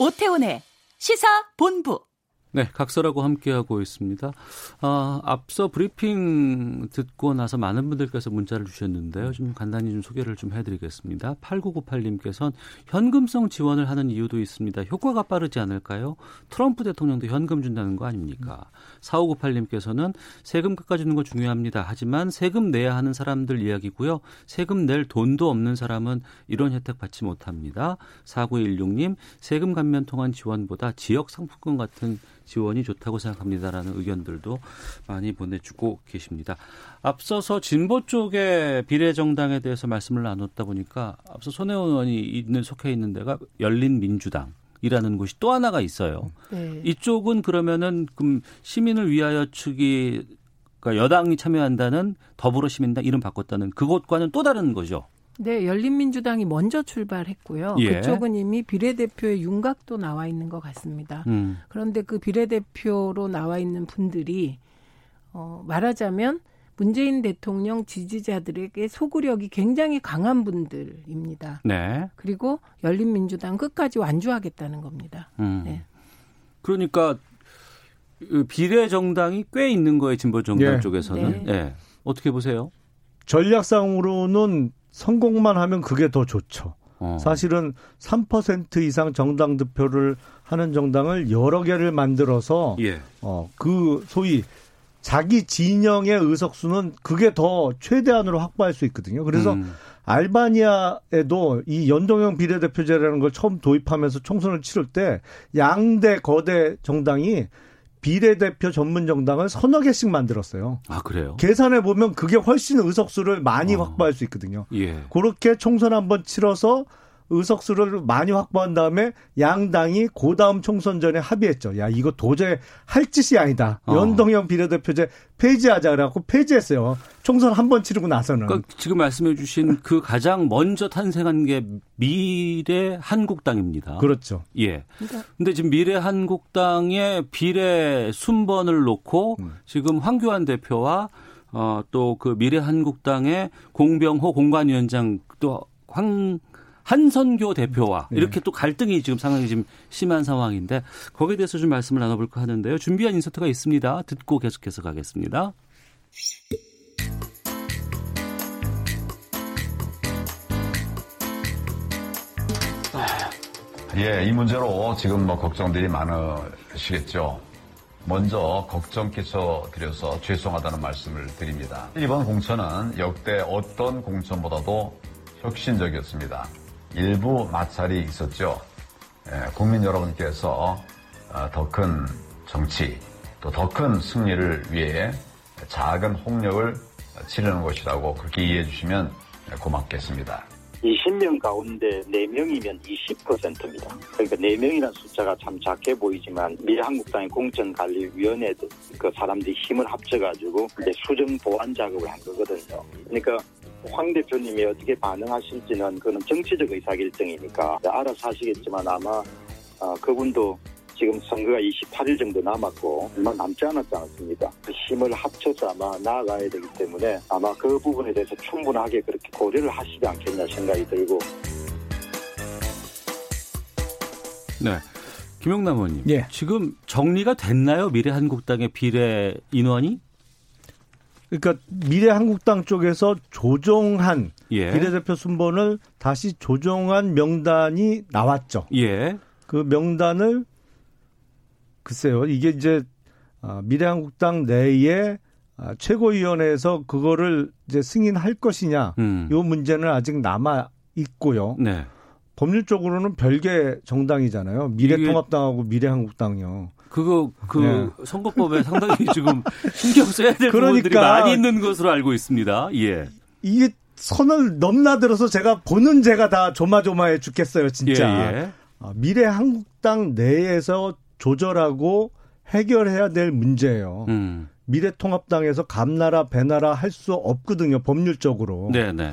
오태훈의 시사 본부 네, 각설하고 함께하고 있습니다. 아, 앞서 브리핑 듣고 나서 많은 분들께서 문자를 주셨는데요. 좀 간단히 좀 소개를 좀 해드리겠습니다. 8998님께서는 현금성 지원을 하는 이유도 있습니다. 효과가 빠르지 않을까요? 트럼프 대통령도 현금 준다는 거 아닙니까? 4598님께서는 세금 깎아주는 거 중요합니다. 하지만 세금 내야 하는 사람들 이야기고요. 세금 낼 돈도 없는 사람은 이런 혜택 받지 못합니다. 4916님, 세금 감면 통한 지원보다 지역 상품권 같은 지원이 좋다고 생각합니다라는 의견들도 많이 보내주고 계십니다. 앞서서 진보 쪽의 비례정당에 대해서 말씀을 나눴다 보니까 앞서 손혜원 의원이 있는 속해 있는 데가 열린 민주당. 이라는 곳이 또 하나가 있어요. 네. 이쪽은 그러면은 그 시민을 위하여 측이 그러니까 여당이 참여한다는 더불어시민당 이름 바꿨다는 그것과는 또 다른 거죠. 네, 열린민주당이 먼저 출발했고요. 예. 그쪽은 이미 비례대표의 윤곽도 나와 있는 것 같습니다. 음. 그런데 그 비례대표로 나와 있는 분들이 어, 말하자면 문재인 대통령 지지자들에게 소구력이 굉장히 강한 분들입니다. 네. 그리고 열린민주당 끝까지 완주하겠다는 겁니다. 음. 네. 그러니까 그 비례 정당이 꽤 있는 거예요 진보 정당 예. 쪽에서는. 네. 네. 어떻게 보세요? 전략상으로는 성공만 하면 그게 더 좋죠. 어. 사실은 3% 이상 정당 득표를 하는 정당을 여러 개를 만들어서 예. 어 그 소위 자기 진영의 의석수는 그게 더 최대한으로 확보할 수 있거든요. 그래서 음. 알바니아에도 이 연동형 비례대표제라는 걸 처음 도입하면서 총선을 치를 때 양대 거대 정당이 비례대표 전문 정당을 서너 개씩 만들었어요. 아, 그래요? 계산해 보면 그게 훨씬 의석수를 많이 어. 확보할 수 있거든요. 예. 그렇게 총선 한번 치러서 의석수를 많이 확보한 다음에 양당이 그 다음 총선 전에 합의했죠. 야 이거 도저히 할 짓이 아니다. 어. 연동형 비례대표제 폐지하자 그래갖고 폐지했어요. 총선 한 번 치르고 나서는. 그러니까 지금 말씀해주신 그 가장 먼저 탄생한 게 미래 한국당입니다. 그렇죠. 예. 근데 지금 미래 한국당의 비례 순번을 놓고 음. 지금 황교안 대표와 어, 또 그 미래 한국당의 공병호 공관위원장 또 황 한선교 대표와 네. 이렇게 또 갈등이 지금 상황이 지금 심한 상황인데 거기에 대해서 좀 말씀을 나눠볼까 하는데요. 준비한 인서트가 있습니다. 듣고 계속해서 가겠습니다. 예, 이 문제로 지금 뭐 걱정들이 많으시겠죠. 먼저 걱정 끼쳐드려서 죄송하다는 말씀을 드립니다. 이번 공천은 역대 어떤 공천보다도 혁신적이었습니다. 일부 마찰이 있었죠. 예, 국민 여러분께서 어, 더큰 정치 또 더 큰 승리를 위해 작은 홍역을 치르는 것이라고 그렇게 이해해 주시면 고맙겠습니다. 20명 가운데 4명이면 20%입니다. 그러니까 4명이라는 숫자가 참 작게 보이지만 미래한국당의 공천관리위원회 그 사람들이 힘을 합쳐가지고 이제 수정 보완 작업을 한 거거든요. 그러니까 황 대표님이 어떻게 반응하실지는 그는 정치적 의사결정이니까 알아서 하시겠지만 아마 어, 그분도 지금 선거가 28일 정도 남았고 얼마 남지 않았지 않습니까? 그 힘을 합쳐서 아마 나아가야 되기 때문에 아마 그 부분에 대해서 충분하게 그렇게 고려를 하시지 않겠냐 생각이 들고 네. 김용남 의원님. 예. 지금 정리가 됐나요? 미래한국당의 비례 인원이? 그러니까 미래한국당 쪽에서 조정한 예. 비례대표 순번을 다시 조정한 명단이 나왔죠. 예. 그 명단을 글쎄요. 이게 이제 아, 미래한국당 내에 아, 최고위원회에서 그거를 이제 승인할 것이냐, 음. 요 문제는 아직 남아 있고요. 네. 법률적으로는 별개 정당이잖아요. 미래통합당하고 미래한국당이요. 그거 그 네. 선거법에 상당히 (laughs) 지금 신경 써야 될 그러니까 부분들이 많이 있는 것으로 알고 있습니다. 예. 이게 선을 넘나들어서 제가 보는 제가 다 조마조마해 죽겠어요, 진짜. 예, 예. 아, 미래 한국당 내에서 조절하고 해결해야 될 문제예요. 음. 미래통합당에서 감나라 배나라 할 수 없거든요, 법률적으로. 네, 네.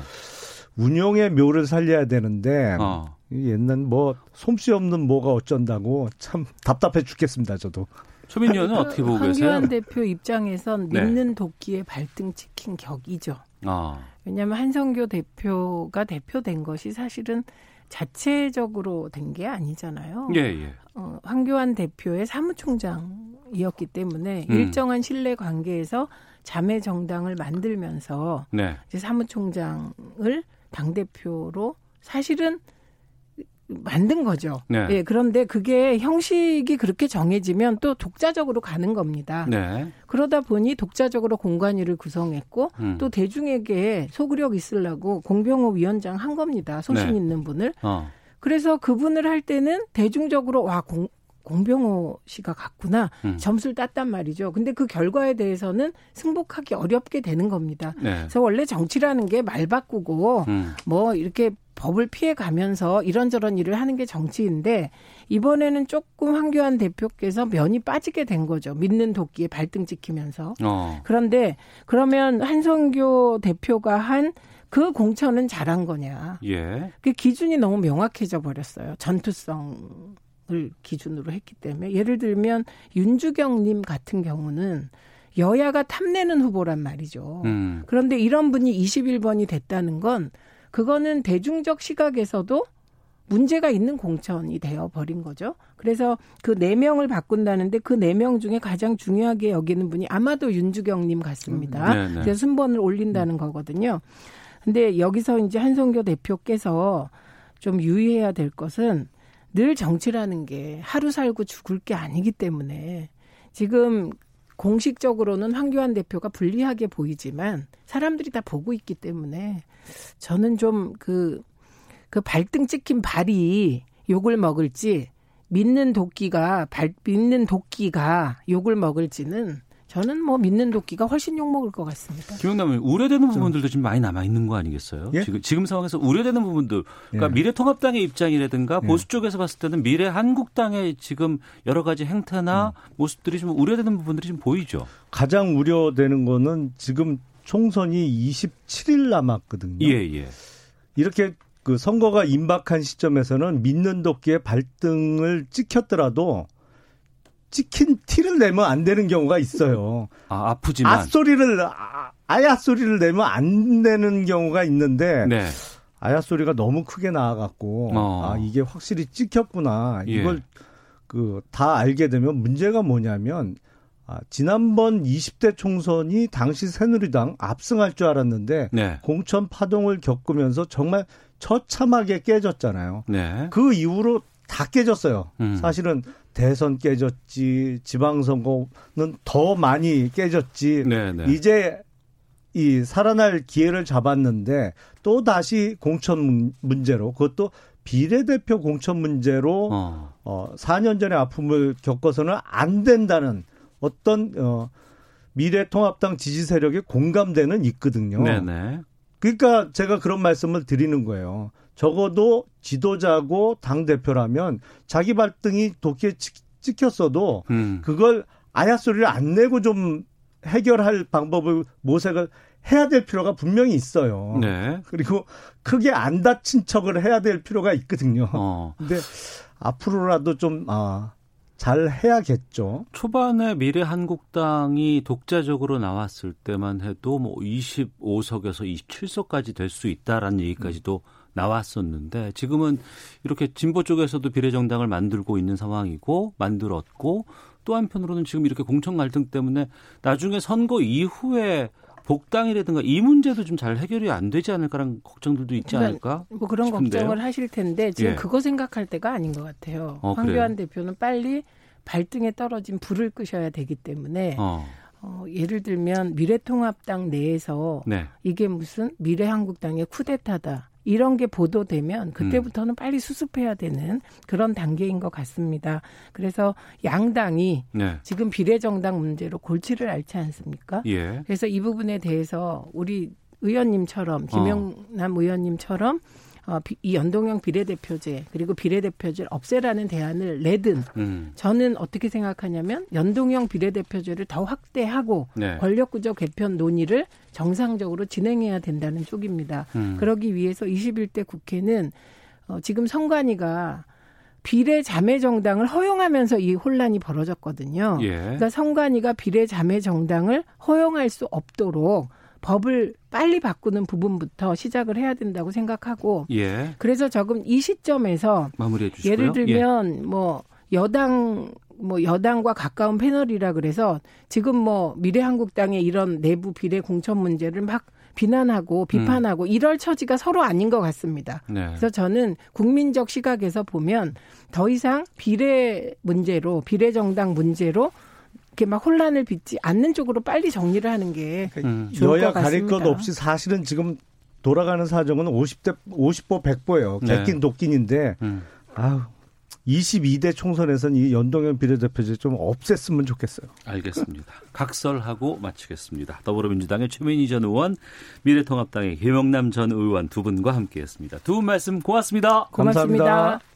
운영의 묘를 살려야 되는데 어. 옛날 뭐 솜씨 없는 뭐가 어쩐다고 참 답답해 죽겠습니다. 저도. 초민 의원은 어떻게 보고 계세요? 황교안 대표 입장에선 네. 믿는 도끼에 발등 찍힌 격이죠. 아. 왜냐하면 한성교 대표가 대표된 것이 사실은 자체적으로 된 게 아니잖아요. 예, 예. 어, 황교안 대표의 사무총장이었기 때문에 음. 일정한 신뢰 관계에서 자매 정당을 만들면서 네. 이제 사무총장을 당 대표로 사실은 만든 거죠. 네. 예, 그런데 그게 형식이 그렇게 정해지면 또 독자적으로 가는 겁니다. 네. 그러다 보니 독자적으로 공관위를 구성했고 음. 또 대중에게 소구력 있으려고 공병호 위원장 한 겁니다. 소신 네. 있는 분을. 어. 그래서 그분을 할 때는 대중적으로 와 공, 공병호 씨가 갔구나 음. 점수를 땄단 말이죠. 근데 그 결과에 대해서는 승복하기 어렵게 되는 겁니다. 네. 그래서 원래 정치라는 게 말 바꾸고 음. 뭐 이렇게 법을 피해 가면서 이런저런 일을 하는 게 정치인데 이번에는 조금 황교안 대표께서 면이 빠지게 된 거죠. 믿는 도끼에 발등 찍히면서. 어. 그런데 그러면 한성교 대표가 한 그 공천은 잘한 거냐. 예. 그 기준이 너무 명확해져 버렸어요. 전투성 을 기준으로 했기 때문에. 예를 들면 윤주경님 같은 경우는 여야가 탐내는 후보란 말이죠. 음. 그런데 이런 분이 21번이 됐다는 건 그거는 대중적 시각에서도 문제가 있는 공천이 되어 버린 거죠. 그래서 그 네 명을 바꾼다는데 그 네 명 중에 가장 중요하게 여기는 분이 아마도 윤주경님 같습니다. 음, 네, 네. 그래서 순번을 올린다는 거거든요. 근데 여기서 이제 한성교 대표께서 좀 유의해야 될 것은 늘 정치라는 게 하루 살고 죽을 게 아니기 때문에 지금 공식적으로는 황교안 대표가 불리하게 보이지만 사람들이 다 보고 있기 때문에 저는 좀 그, 그 발등 찍힌 발이 욕을 먹을지 믿는 도끼가 발, 믿는 도끼가 욕을 먹을지는 저는 뭐 믿는 도끼가 훨씬 욕먹을 것 같습니다. 김영남은 우려되는 부분들도 지금 많이 남아 있는 거 아니겠어요? 예? 지금 지금 상황에서 우려되는 부분들, 그러니까 예. 미래통합당의 입장이라든가 예. 보수 쪽에서 봤을 때는 미래 한국당의 지금 여러 가지 행태나 음. 모습들이 좀 우려되는 부분들이 좀 보이죠. 가장 우려되는 거는 지금 총선이 27일 남았거든요. 예, 예. 이렇게 그 선거가 임박한 시점에서는 믿는 도끼의 발등을 찍혔더라도 찍힌 티를 내면 안 되는 경우가 있어요. 아, 아프지만. 앗소리를, 아, 아야 소리를 내면 안 되는 경우가 있는데. 네. 아야 소리가 너무 크게 나와갖고, 어. 아, 이게 확실히 찍혔구나. 예. 이걸, 예. 그, 다 알게 되면 문제가 뭐냐면, 아, 지난번 20대 총선이 당시 새누리당 압승할 줄 알았는데, 네. 공천 파동을 겪으면서 정말 처참하게 깨졌잖아요. 네. 그 이후로 다 깨졌어요. 음. 사실은 대선 깨졌지, 지방선거는 더 많이 깨졌지. 네네. 네. 이제 이 살아날 기회를 잡았는데 또 다시 공천 문제로 그것도 비례대표 공천 문제로 어. 어 4년 전에 아픔을 겪어서는 안 된다는 어떤 어 미래통합당 지지 세력의 공감대는 있거든요. 네네. 그러니까 제가 그런 말씀을 드리는 거예요. 적어도 지도자고 당 대표라면 자기 발등이 도끼에 찍혔어도 음. 그걸 아야 소리를 안 내고 좀 해결할 방법을 모색을 해야 될 필요가 분명히 있어요. 네. 그리고 크게 안 다친 척을 해야 될 필요가 있거든요. 어. 근데 앞으로라도 좀 아, 잘 해야겠죠. 초반에 미래 한국당이 독자적으로 나왔을 때만 해도 뭐 25석에서 27석까지 될 수 있다라는 얘기까지도 음. 나왔었는데 지금은 이렇게 진보 쪽에서도 비례정당을 만들고 있는 상황이고 만들었고 또 한편으로는 지금 이렇게 공천 갈등 때문에 나중에 선거 이후에 복당이라든가 이 문제도 좀 잘 해결이 안 되지 않을까라는 걱정들도 있지 그러니까 않을까? 뭐 그런 싶은데요. 걱정을 하실 텐데 지금 예. 그거 생각할 때가 아닌 것 같아요. 어, 황교안 그래요? 대표는 빨리 발등에 떨어진 불을 끄셔야 되기 때문에 어. 어, 예를 들면 미래통합당 내에서 네. 이게 무슨 미래한국당의 쿠데타다. 이런 게 보도되면 그때부터는 음. 빨리 수습해야 되는 그런 단계인 것 같습니다. 그래서 양당이 네. 지금 비례정당 문제로 골치를 앓지 않습니까? 예. 그래서 이 부분에 대해서 우리 의원님처럼 김영남 어. 의원님처럼 어, 이 연동형 비례대표제 그리고 비례대표제를 없애라는 대안을 내든 음. 저는 어떻게 생각하냐면 연동형 비례대표제를 더 확대하고 네. 권력구조 개편 논의를 정상적으로 진행해야 된다는 쪽입니다. 음. 그러기 위해서 21대 국회는 어, 지금 선관위가 비례 자매 정당을 허용하면서 이 혼란이 벌어졌거든요. 예. 그러니까 선관위가 비례 자매 정당을 허용할 수 없도록 법을 빨리 바꾸는 부분부터 시작을 해야 된다고 생각하고 예. 그래서 조금 이 시점에서 마무리해 주시고요. 예를 들면 예. 뭐 여당 뭐 여당과 가까운 패널이라 그래서 지금 뭐 미래한국당의 이런 내부 비례 공천 문제를 막 비난하고 비판하고 음. 이럴 처지가 서로 아닌 것 같습니다. 네. 그래서 저는 국민적 시각에서 보면 더 이상 비례 문제로 비례 정당 문제로 이렇게 막 혼란을 빚지 않는 쪽으로 빨리 정리를 하는 게 음. 좋을 여야 것 가릴 것 없이 사실은 지금 돌아가는 사정은 50대 50보 100보예요. 객긴 네. 독긴인데 음. 아우 22대 총선에서는 이 연동형 비례대표제 좀 없앴으면 좋겠어요. 알겠습니다. 각설하고 마치겠습니다. 더불어민주당의 최민희 전 의원, 미래통합당의 김영남 전 의원 두 분과 함께했습니다. 두 분 말씀 고맙습니다. 고맙습니다. 감사합니다.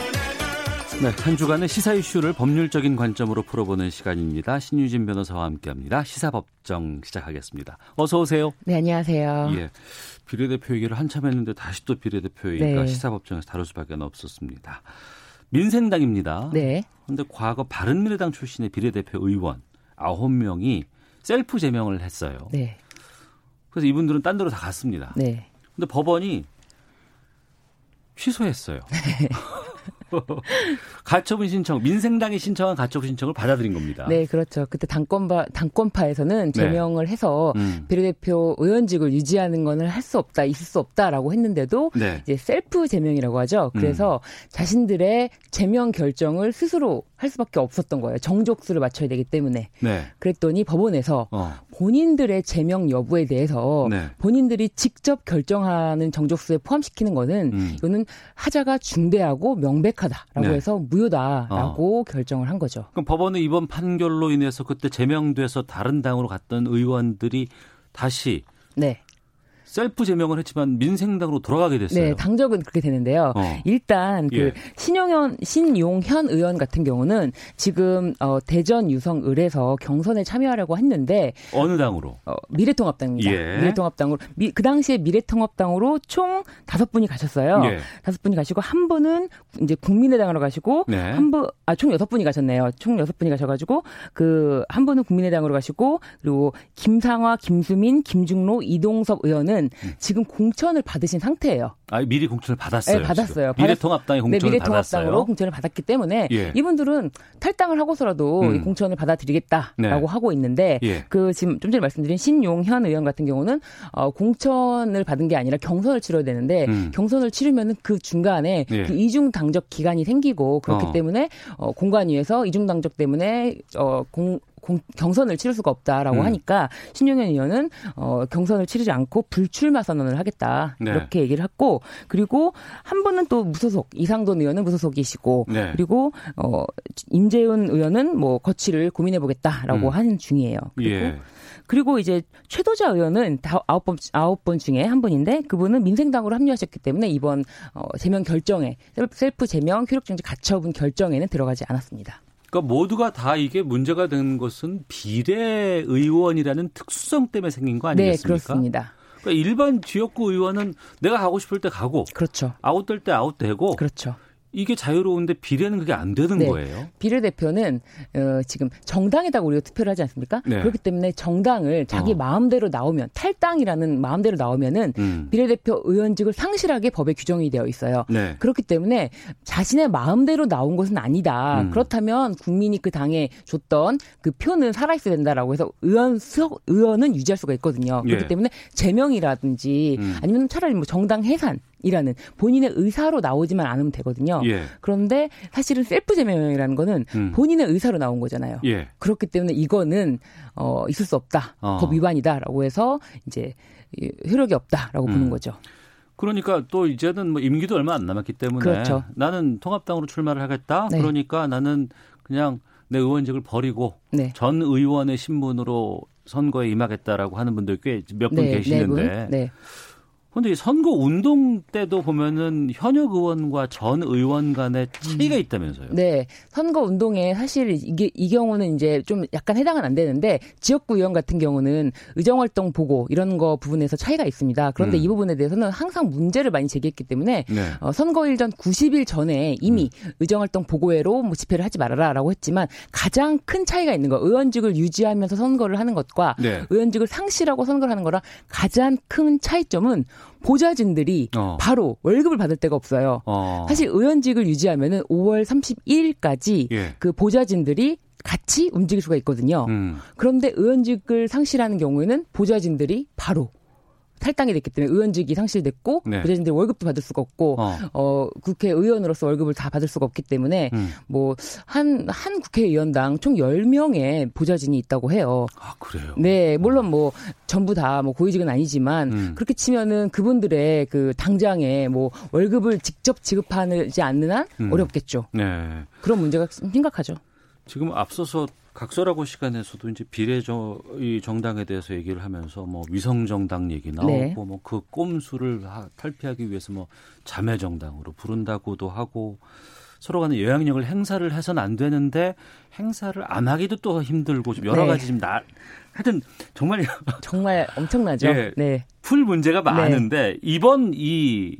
네, 한 주간의 시사 이슈를 법률적인 관점으로 풀어보는 시간입니다. 신유진 변호사와 함께합니다. 시사법정 시작하겠습니다. 어서 오세요. 네, 안녕하세요. 예, 비례대표 얘기를 한참 했는데 다시 또 비례대표 얘기가 네. 시사법정에서 다룰 수밖에 없었습니다. 민생당입니다. 네. 그런데 과거 바른미래당 출신의 비례대표 의원 9명이 셀프 제명을 했어요. 네. 그래서 이분들은 딴 데로 다 갔습니다. 네. 근데 법원이 취소했어요. (laughs) 네. (laughs) 가처분 신청, 민생당이 신청한 가처분 신청을 받아들인 겁니다. 네, 그렇죠. 그때 당권파 당권파에서는 네. 제명을 네. 해서 음. 비례대표 의원직을 유지하는 거는 할 수 없다, 있을 수 없다라고 했는데도 네. 이제 셀프 제명이라고 하죠. 그래서 음. 자신들의 제명 결정을 스스로 할 수밖에 없었던 거예요. 정족수를 맞춰야 되기 때문에. 네. 그랬더니 법원에서 어. 본인들의 제명 여부에 대해서 네. 본인들이 직접 결정하는 정족수에 포함시키는 거는 음. 이거는 하자가 중대하고 명백하다라고 네. 해서 무효다라고 어. 결정을 한 거죠. 그럼 법원은 이번 판결로 인해서 그때 제명돼서 다른 당으로 갔던 의원들이 다시 네. 셀프 제명을 했지만 민생당으로 돌아가게 됐어요. 네, 당적은 그렇게 되는데요. 어. 일단 그 예. 신용현 신용현 의원 같은 경우는 지금 어, 대전 유성을에서 경선에 참여하려고 했는데 어느 당으로? 어, 미래통합당입니다. 예. 미래통합당으로 미, 그 당시에 미래통합당으로 총 다섯 분이 가셨어요. 예. 다섯 분이 가시고 한 분은 이제 국민의당으로 가시고 네. 한분아총 여섯 분이 가셨네요. 총 여섯 분이 가셔가지고 그 한 분은 국민의당으로 가시고 그리고 김상화, 김수민, 김중로, 이동섭 의원은 의원은 음. 지금 공천을 받으신 상태예요. 아, 미리 공천을 받았어요. 네, 받았어요. 미래통합당이 공천을 네, 미래통합당으로 받았어요. 공천을 받았기 때문에 예. 이분들은 탈당을 하고서라도 음. 공천을 받아들이겠다라고 네. 하고 있는데 예. 그 지금 좀 전에 말씀드린 신용현 의원 같은 경우는 어, 공천을 받은 게 아니라 경선을 치러야 되는데 음. 경선을 치르면은 그 중간에 예. 그 이중 당적 기간이 생기고 그렇기 어. 때문에 어, 공관 위에서 이중 당적 때문에 어, 공, 공, 경선을 치를 수가 없다라고 음. 하니까 신용현 의원은 어, 경선을 치르지 않고 불출마 선언을 하겠다 네. 이렇게 얘기를 했고 그리고 한 분은 또 무소속 이상돈 의원은 무소속이시고 네. 그리고 어, 임재훈 의원은 뭐 거취를 고민해 보겠다라고 음. 하는 중이에요. 그리고 예. 그리고 이제 최도자 의원은 아홉 번 아홉 번 중에 한 분인데 그분은 민생당으로 합류하셨기 때문에 이번 어, 제명 결정에 셀프 제명 효력정지 가처분 결정에는 들어가지 않았습니다. 그러니까 모두가 다 이게 문제가 된 것은 비례 의원이라는 특수성 때문에 생긴 거 아니겠습니까? 네, 그렇습니다. 그러니까 일반 지역구 의원은 내가 가고 싶을 때 가고 그렇죠. 아웃될 때 아웃되고 그렇죠. 이게 자유로운데 비례는 그게 안 되는 네. 거예요. 비례대표는 어, 지금 정당에다가 우리가 투표를 하지 않습니까? 네. 그렇기 때문에 정당을 자기 어. 마음대로 나오면 탈당이라는 마음대로 나오면은 음. 비례대표 의원직을 상실하게 법에 규정이 되어 있어요. 네. 그렇기 때문에 자신의 마음대로 나온 것은 아니다. 음. 그렇다면 국민이 그 당에 줬던 그 표는 살아 있어야 된다라고 해서 의원 수석 의원은 유지할 수가 있거든요. 그렇기 예. 때문에 제명이라든지 음. 아니면 차라리 뭐 정당 해산 이라는 본인의 의사로 나오지만 않으면 되거든요. 예. 그런데 사실은 셀프 제명이라는 거는 음. 본인의 의사로 나온 거잖아요. 예. 그렇기 때문에 이거는 어 있을 수 없다. 어. 법 위반이다라고 해서 이제 효력이 없다라고 음. 보는 거죠. 그러니까 또 이제는 뭐 임기도 얼마 안 남았기 때문에 그렇죠. 나는 통합당으로 출마를 하겠다. 네. 그러니까 나는 그냥 내 의원직을 버리고 네. 전 의원의 신분으로 선거에 임하겠다라고 하는 분들 꽤 몇분 네, 계시는데 네 네. 근데 선거 운동 때도 보면은 현역 의원과 전 의원 간의 차이가 음. 있다면서요? 네. 선거 운동에 사실 이게 이 경우는 이제 좀 약간 해당은 안 되는데 지역구 의원 같은 경우는 의정 활동 보고 이런 거 부분에서 차이가 있습니다. 그런데 음. 이 부분에 대해서는 항상 문제를 많이 제기했기 때문에 네. 어, 선거일 전 90일 전에 이미 음. 의정 활동 보고회로 뭐 집회를 하지 말아라라고 했지만 가장 큰 차이가 있는 거 의원직을 유지하면서 선거를 하는 것과 네. 의원직을 상실하고 선거를 하는 거랑 가장 큰 차이점은 보좌진들이 어. 바로 월급을 받을 데가 없어요. 어. 사실 의원직을 유지하면은 5월 31일까지 예. 그 보좌진들이 같이 움직일 수가 있거든요. 음. 그런데 의원직을 상실하는 경우에는 보좌진들이 바로 탈당이 됐기 때문에 의원직이 상실됐고 네. 보좌진들이 월급도 받을 수가 없고 어. 어, 국회의원으로서 월급을 다 받을 수가 없기 때문에 음. 뭐한 한 국회의원당 총 10명의 보좌진이 있다고 해요. 아, 그래요? 네, 물론 뭐 전부 다 뭐 고위직은 아니지만 음. 그렇게 치면은 그분들의 그 당장에 뭐 월급을 직접 지급하지 않는 한 음. 어렵겠죠. 네. 그런 문제가 심각하죠. 지금 앞서서 각설하고 시간에서도 이제 비례정 이 정당에 대해서 얘기를 하면서 뭐 위성 정당 얘기 나오고 네. 뭐그 꼼수를 탈피하기 위해서 뭐 자매 정당으로 부른다고도 하고 서로 간에 영향력을 행사를 해서는 안 되는데 행사를 안 하기도 또 힘들고 좀 여러 네. 가지 좀 나, 하여튼 정말 (laughs) 정말 엄청나죠. 예, 네. 풀 문제가 많은데 네. 이번 이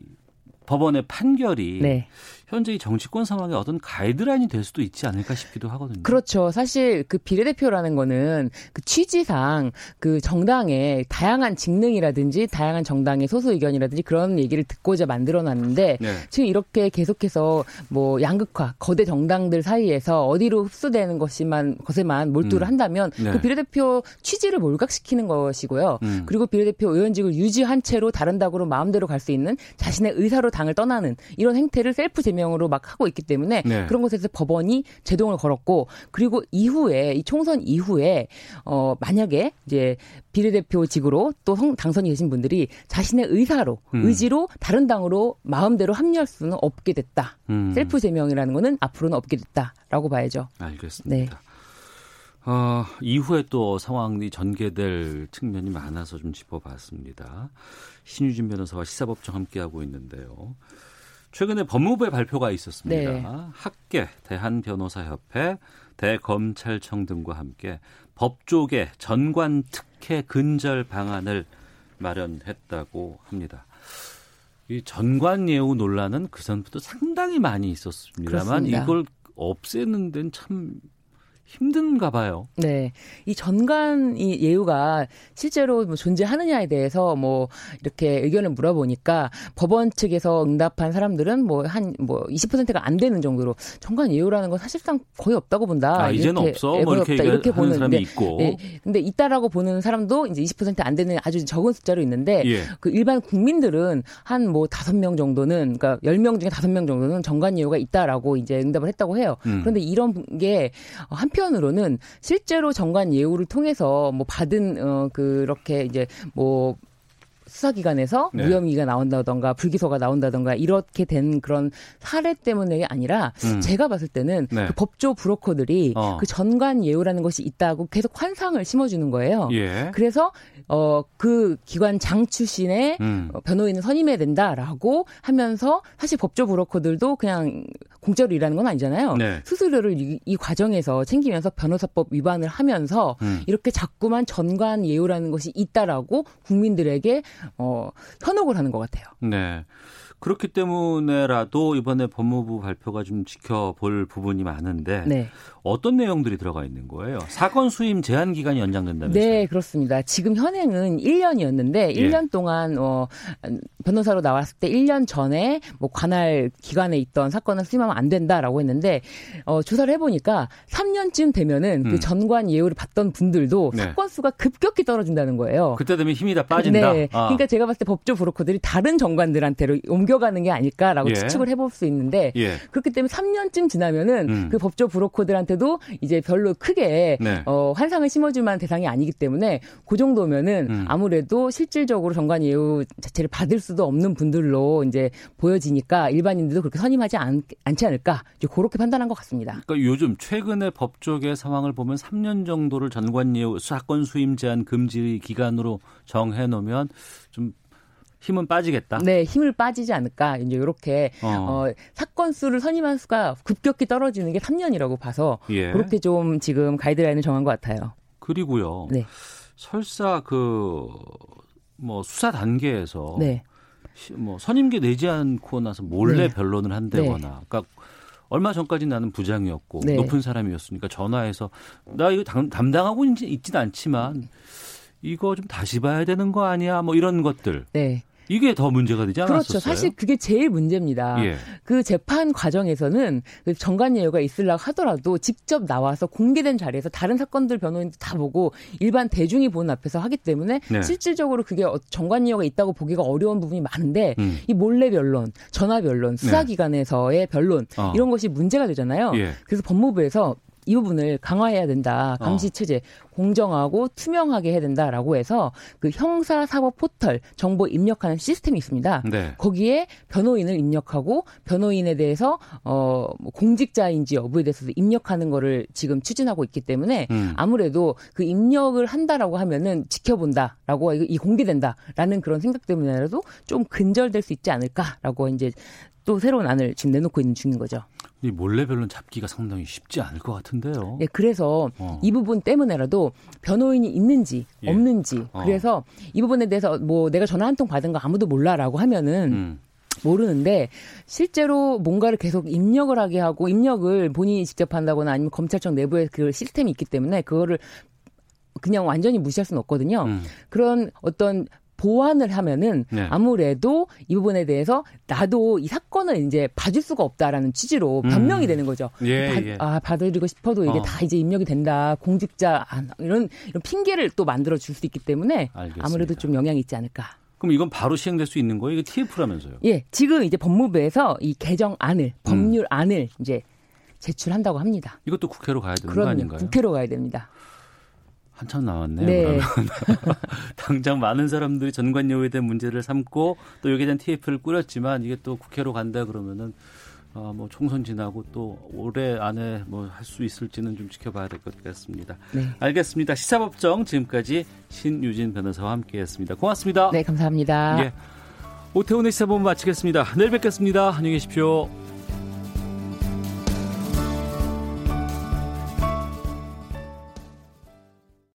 법원의 판결이 네. 현재 이 정치권 상황에 어떤 가이드라인이 될 수도 있지 않을까 싶기도 하거든요. 그렇죠. 사실 그 비례대표라는 거는 그 취지상 그 정당의 다양한 직능이라든지 다양한 정당의 소수 의견이라든지 그런 얘기를 듣고자 만들어 놨는데 네. 지금 이렇게 계속해서 뭐 양극화, 거대 정당들 사이에서 어디로 흡수되는 것이만 것에만 몰두를 음. 한다면 네. 그 비례대표 취지를 몰각시키는 것이고요. 음. 그리고 비례대표 의원직을 유지한 채로 다른 당으로 마음대로 갈 수 있는 자신의 의사로 당을 떠나는 이런 행태를 셀프 제명 명으로 막 하고 있기 때문에 네. 그런 것에서 법원이 제동을 걸었고 그리고 이후에 이 총선 이후에 어 만약에 이제 비례대표직으로 또 당선이 되신 분들이 자신의 의사로 음. 의지로 다른 당으로 마음대로 합류할 수는 없게 됐다. 음. 셀프 제명이라는 거는 앞으로는 없게 됐다라고 봐야죠. 알겠습니다. 네. 어, 이후에 또 상황이 전개될 측면이 많아서 좀 짚어봤습니다. 신유진 변호사와 시사법정 함께하고 있는데요. 최근에 법무부의 발표가 있었습니다. 네. 학계, 대한변호사협회, 대검찰청 등과 함께 법조계 전관 특혜 근절 방안을 마련했다고 합니다. 이 전관 예우 논란은 그 전부터 상당히 많이 있었습니다만 그렇습니다. 이걸 없애는 데는 참 힘든가 봐요. 네. 이 전관 이 예우가 실제로 뭐 존재하느냐에 대해서 뭐 이렇게 의견을 물어보니까 법원 측에서 응답한 사람들은 뭐 한뭐 뭐 20%가 안 되는 정도로 전관 예우라는 건 사실상 거의 없다고 본다. 아, 이제는 없어. 예, 뭐 이렇게, 없다. 이렇게 보는 사람이 네. 있고. 네. 근데 있다라고 보는 사람도 이제 20%안 되는 아주 적은 숫자로 있는데 예. 그 일반 국민들은 한 뭐 다섯 명 정도는 그러니까 10명 중에 다섯 명 정도는 전관 예우가 있다라고 이제 응답을 했다고 해요. 음. 그런데 이런 게 한편 한편으로는 실제로 정관 예우를 통해서 뭐 받은 어 그렇게 이제 뭐 수사기관에서 네. 무혐의가 나온다던가 불기소가 나온다던가 이렇게 된 그런 사례 때문에 아니라 음. 제가 봤을 때는 네. 그 법조 브로커들이 어. 그 전관 예우라는 것이 있다고 계속 환상을 심어주는 거예요. 예. 그래서 어 그 기관 장 출신의 음. 변호인을 선임해야 된다라고 하면서 사실 법조 브로커들도 그냥 공짜로 일하는 건 아니잖아요. 네. 수수료를 이, 이, 과정에서 챙기면서 변호사법 위반을 하면서 음. 이렇게 자꾸만 전관 예우라는 것이 있다라고 국민들에게 어, 현혹을 하는 것 같아요. 네. 그렇기 때문에라도 이번에 법무부 발표가 좀 지켜볼 부분이 많은데 네. 어떤 내용들이 들어가 있는 거예요? 사건 수임 제한 기간이 연장된다면서요? 네, 그렇습니다. 지금 현행은 1년이었는데 1년 예. 동안 어, 변호사로 나왔을 때 1년 전에 뭐 관할 기관에 있던 사건을 수임하면 안 된다라고 했는데 어, 조사를 해보니까 3년쯤 되면은 그 음. 그 전관 예우를 받던 분들도 네. 사건 수가 급격히 떨어진다는 거예요. 그때 되면 힘이 다 빠진다. 네, 아. 그러니까 제가 봤을 때 법조 브로커들이 다른 정관들한테로 옮겨 옮겨가는 게 아닐까라고 예. 추측을 해볼 수 있는데 예. 그렇기 때문에 3년쯤 지나면은 음. 그 법조 브로커들한테도 이제 별로 크게 네. 어, 환상을 심어줄 만한 대상이 아니기 때문에 그 정도면은 음. 아무래도 실질적으로 정관 예우 자체를 받을 수도 없는 분들로 이제 보여지니까 일반인들도 그렇게 선임하지 않, 않지 않을까 이제 그렇게 판단한 것 같습니다. 그러니까 요즘 최근의 법조계 상황을 보면 3년 정도를 전관 예우 사건 수임 제한 금지 기간으로 정해 놓으면 좀 힘은 빠지겠다. 네, 힘을 빠지지 않을까. 이제 이렇게 어. 어 사건 수를 선임한 수가 급격히 떨어지는 게 3년이라고 봐서 예. 그렇게 좀 지금 가이드라인을 정한 것 같아요. 그리고요. 네. 설사 그 뭐 수사 단계에서 네. 뭐 선임계 내지 않고 나서 몰래 네. 변론을 한다거나, 네. 그러니까 얼마 전까지 나는 부장이었고 네. 높은 사람이었으니까 전화해서 나 이거 담당하고 있지는 않지만 이거 좀 다시 봐야 되는 거 아니야? 뭐 이런 것들. 네. 이게 더 문제가 되지 않았어요 그렇죠. 사실 그게 제일 문제입니다. 예. 그 재판 과정에서는 그 정관 예우가 있으려고 하더라도 직접 나와서 공개된 자리에서 다른 사건들 변호인도 다 보고 일반 대중이 보는 앞에서 하기 때문에 네. 실질적으로 그게 어, 정관 예우가 있다고 보기가 어려운 부분이 많은데 음. 이 몰래 변론, 전화 변론, 수사기관에서의 네. 변론 어. 이런 것이 문제가 되잖아요. 예. 그래서 법무부에서 이 부분을 강화해야 된다. 감시 어. 체제 공정하고 투명하게 해야 된다라고 해서 그 형사 사법 포털 정보 입력하는 시스템이 있습니다. 네. 거기에 변호인을 입력하고 변호인에 대해서 어뭐 공직자인지 여부에 대해서 입력하는 거를 지금 추진하고 있기 때문에 음. 아무래도 그 입력을 한다라고 하면은 지켜본다라고 이 공개된다라는 그런 생각 때문에라도 좀 근절될 수 있지 않을까라고 이제 또 새로운 안을 지금 내놓고 있는 중인 거죠. 이 몰래 변론 잡기가 상당히 쉽지 않을 것 같은데요. 네, 그래서 어. 이 부분 때문에라도 변호인이 있는지 예. 없는지 어. 그래서 이 부분에 대해서 뭐 내가 전화 한 통 받은 거 아무도 몰라라고 하면은 음. 모르는데 실제로 뭔가를 계속 입력을 하게 하고 입력을 본인이 직접 한다거나 아니면 검찰청 내부에 그 시스템이 있기 때문에 그거를 그냥 완전히 무시할 수는 없거든요. 음. 그런 어떤 보완을 하면은 네. 아무래도 이 부분에 대해서 나도 이 사건을 이제 봐줄 수가 없다라는 취지로 음. 변명이 음. 되는 거죠. 예, 바, 예. 아 받아들이고 싶어도 이게 어. 다 이제 입력이 된다. 공직자 아, 이런 이런 핑계를 또 만들어 줄 수 있기 때문에 알겠습니다. 아무래도 좀 영향이 있지 않을까. 그럼 이건 바로 시행될 수 있는 거예요? 이게 TF라면서요? 예, 지금 이제 법무부에서 이 개정안을 법률안을 음. 이제 제출한다고 합니다. 이것도 국회로 가야 되는 그럼요, 거 아닌가요? 국회로 가야 됩니다. 한참 나왔네요. 네. 그러면 (laughs) 당장 많은 사람들이 전관여에 대한 문제를 삼고 또 여기에 대한 TF를 꾸렸지만 이게 또 국회로 간다 그러면은 어, 뭐 총선 지나고 또 올해 안에 뭐 할 수 있을지는 좀 지켜봐야 될 것 같습니다. 네. 알겠습니다. 시사법정 지금까지 신유진 변호사와 함께했습니다. 고맙습니다. 네, 감사합니다. 예. 오태훈의 시사본 마치겠습니다. 내일 뵙겠습니다. 안녕히 계십시오.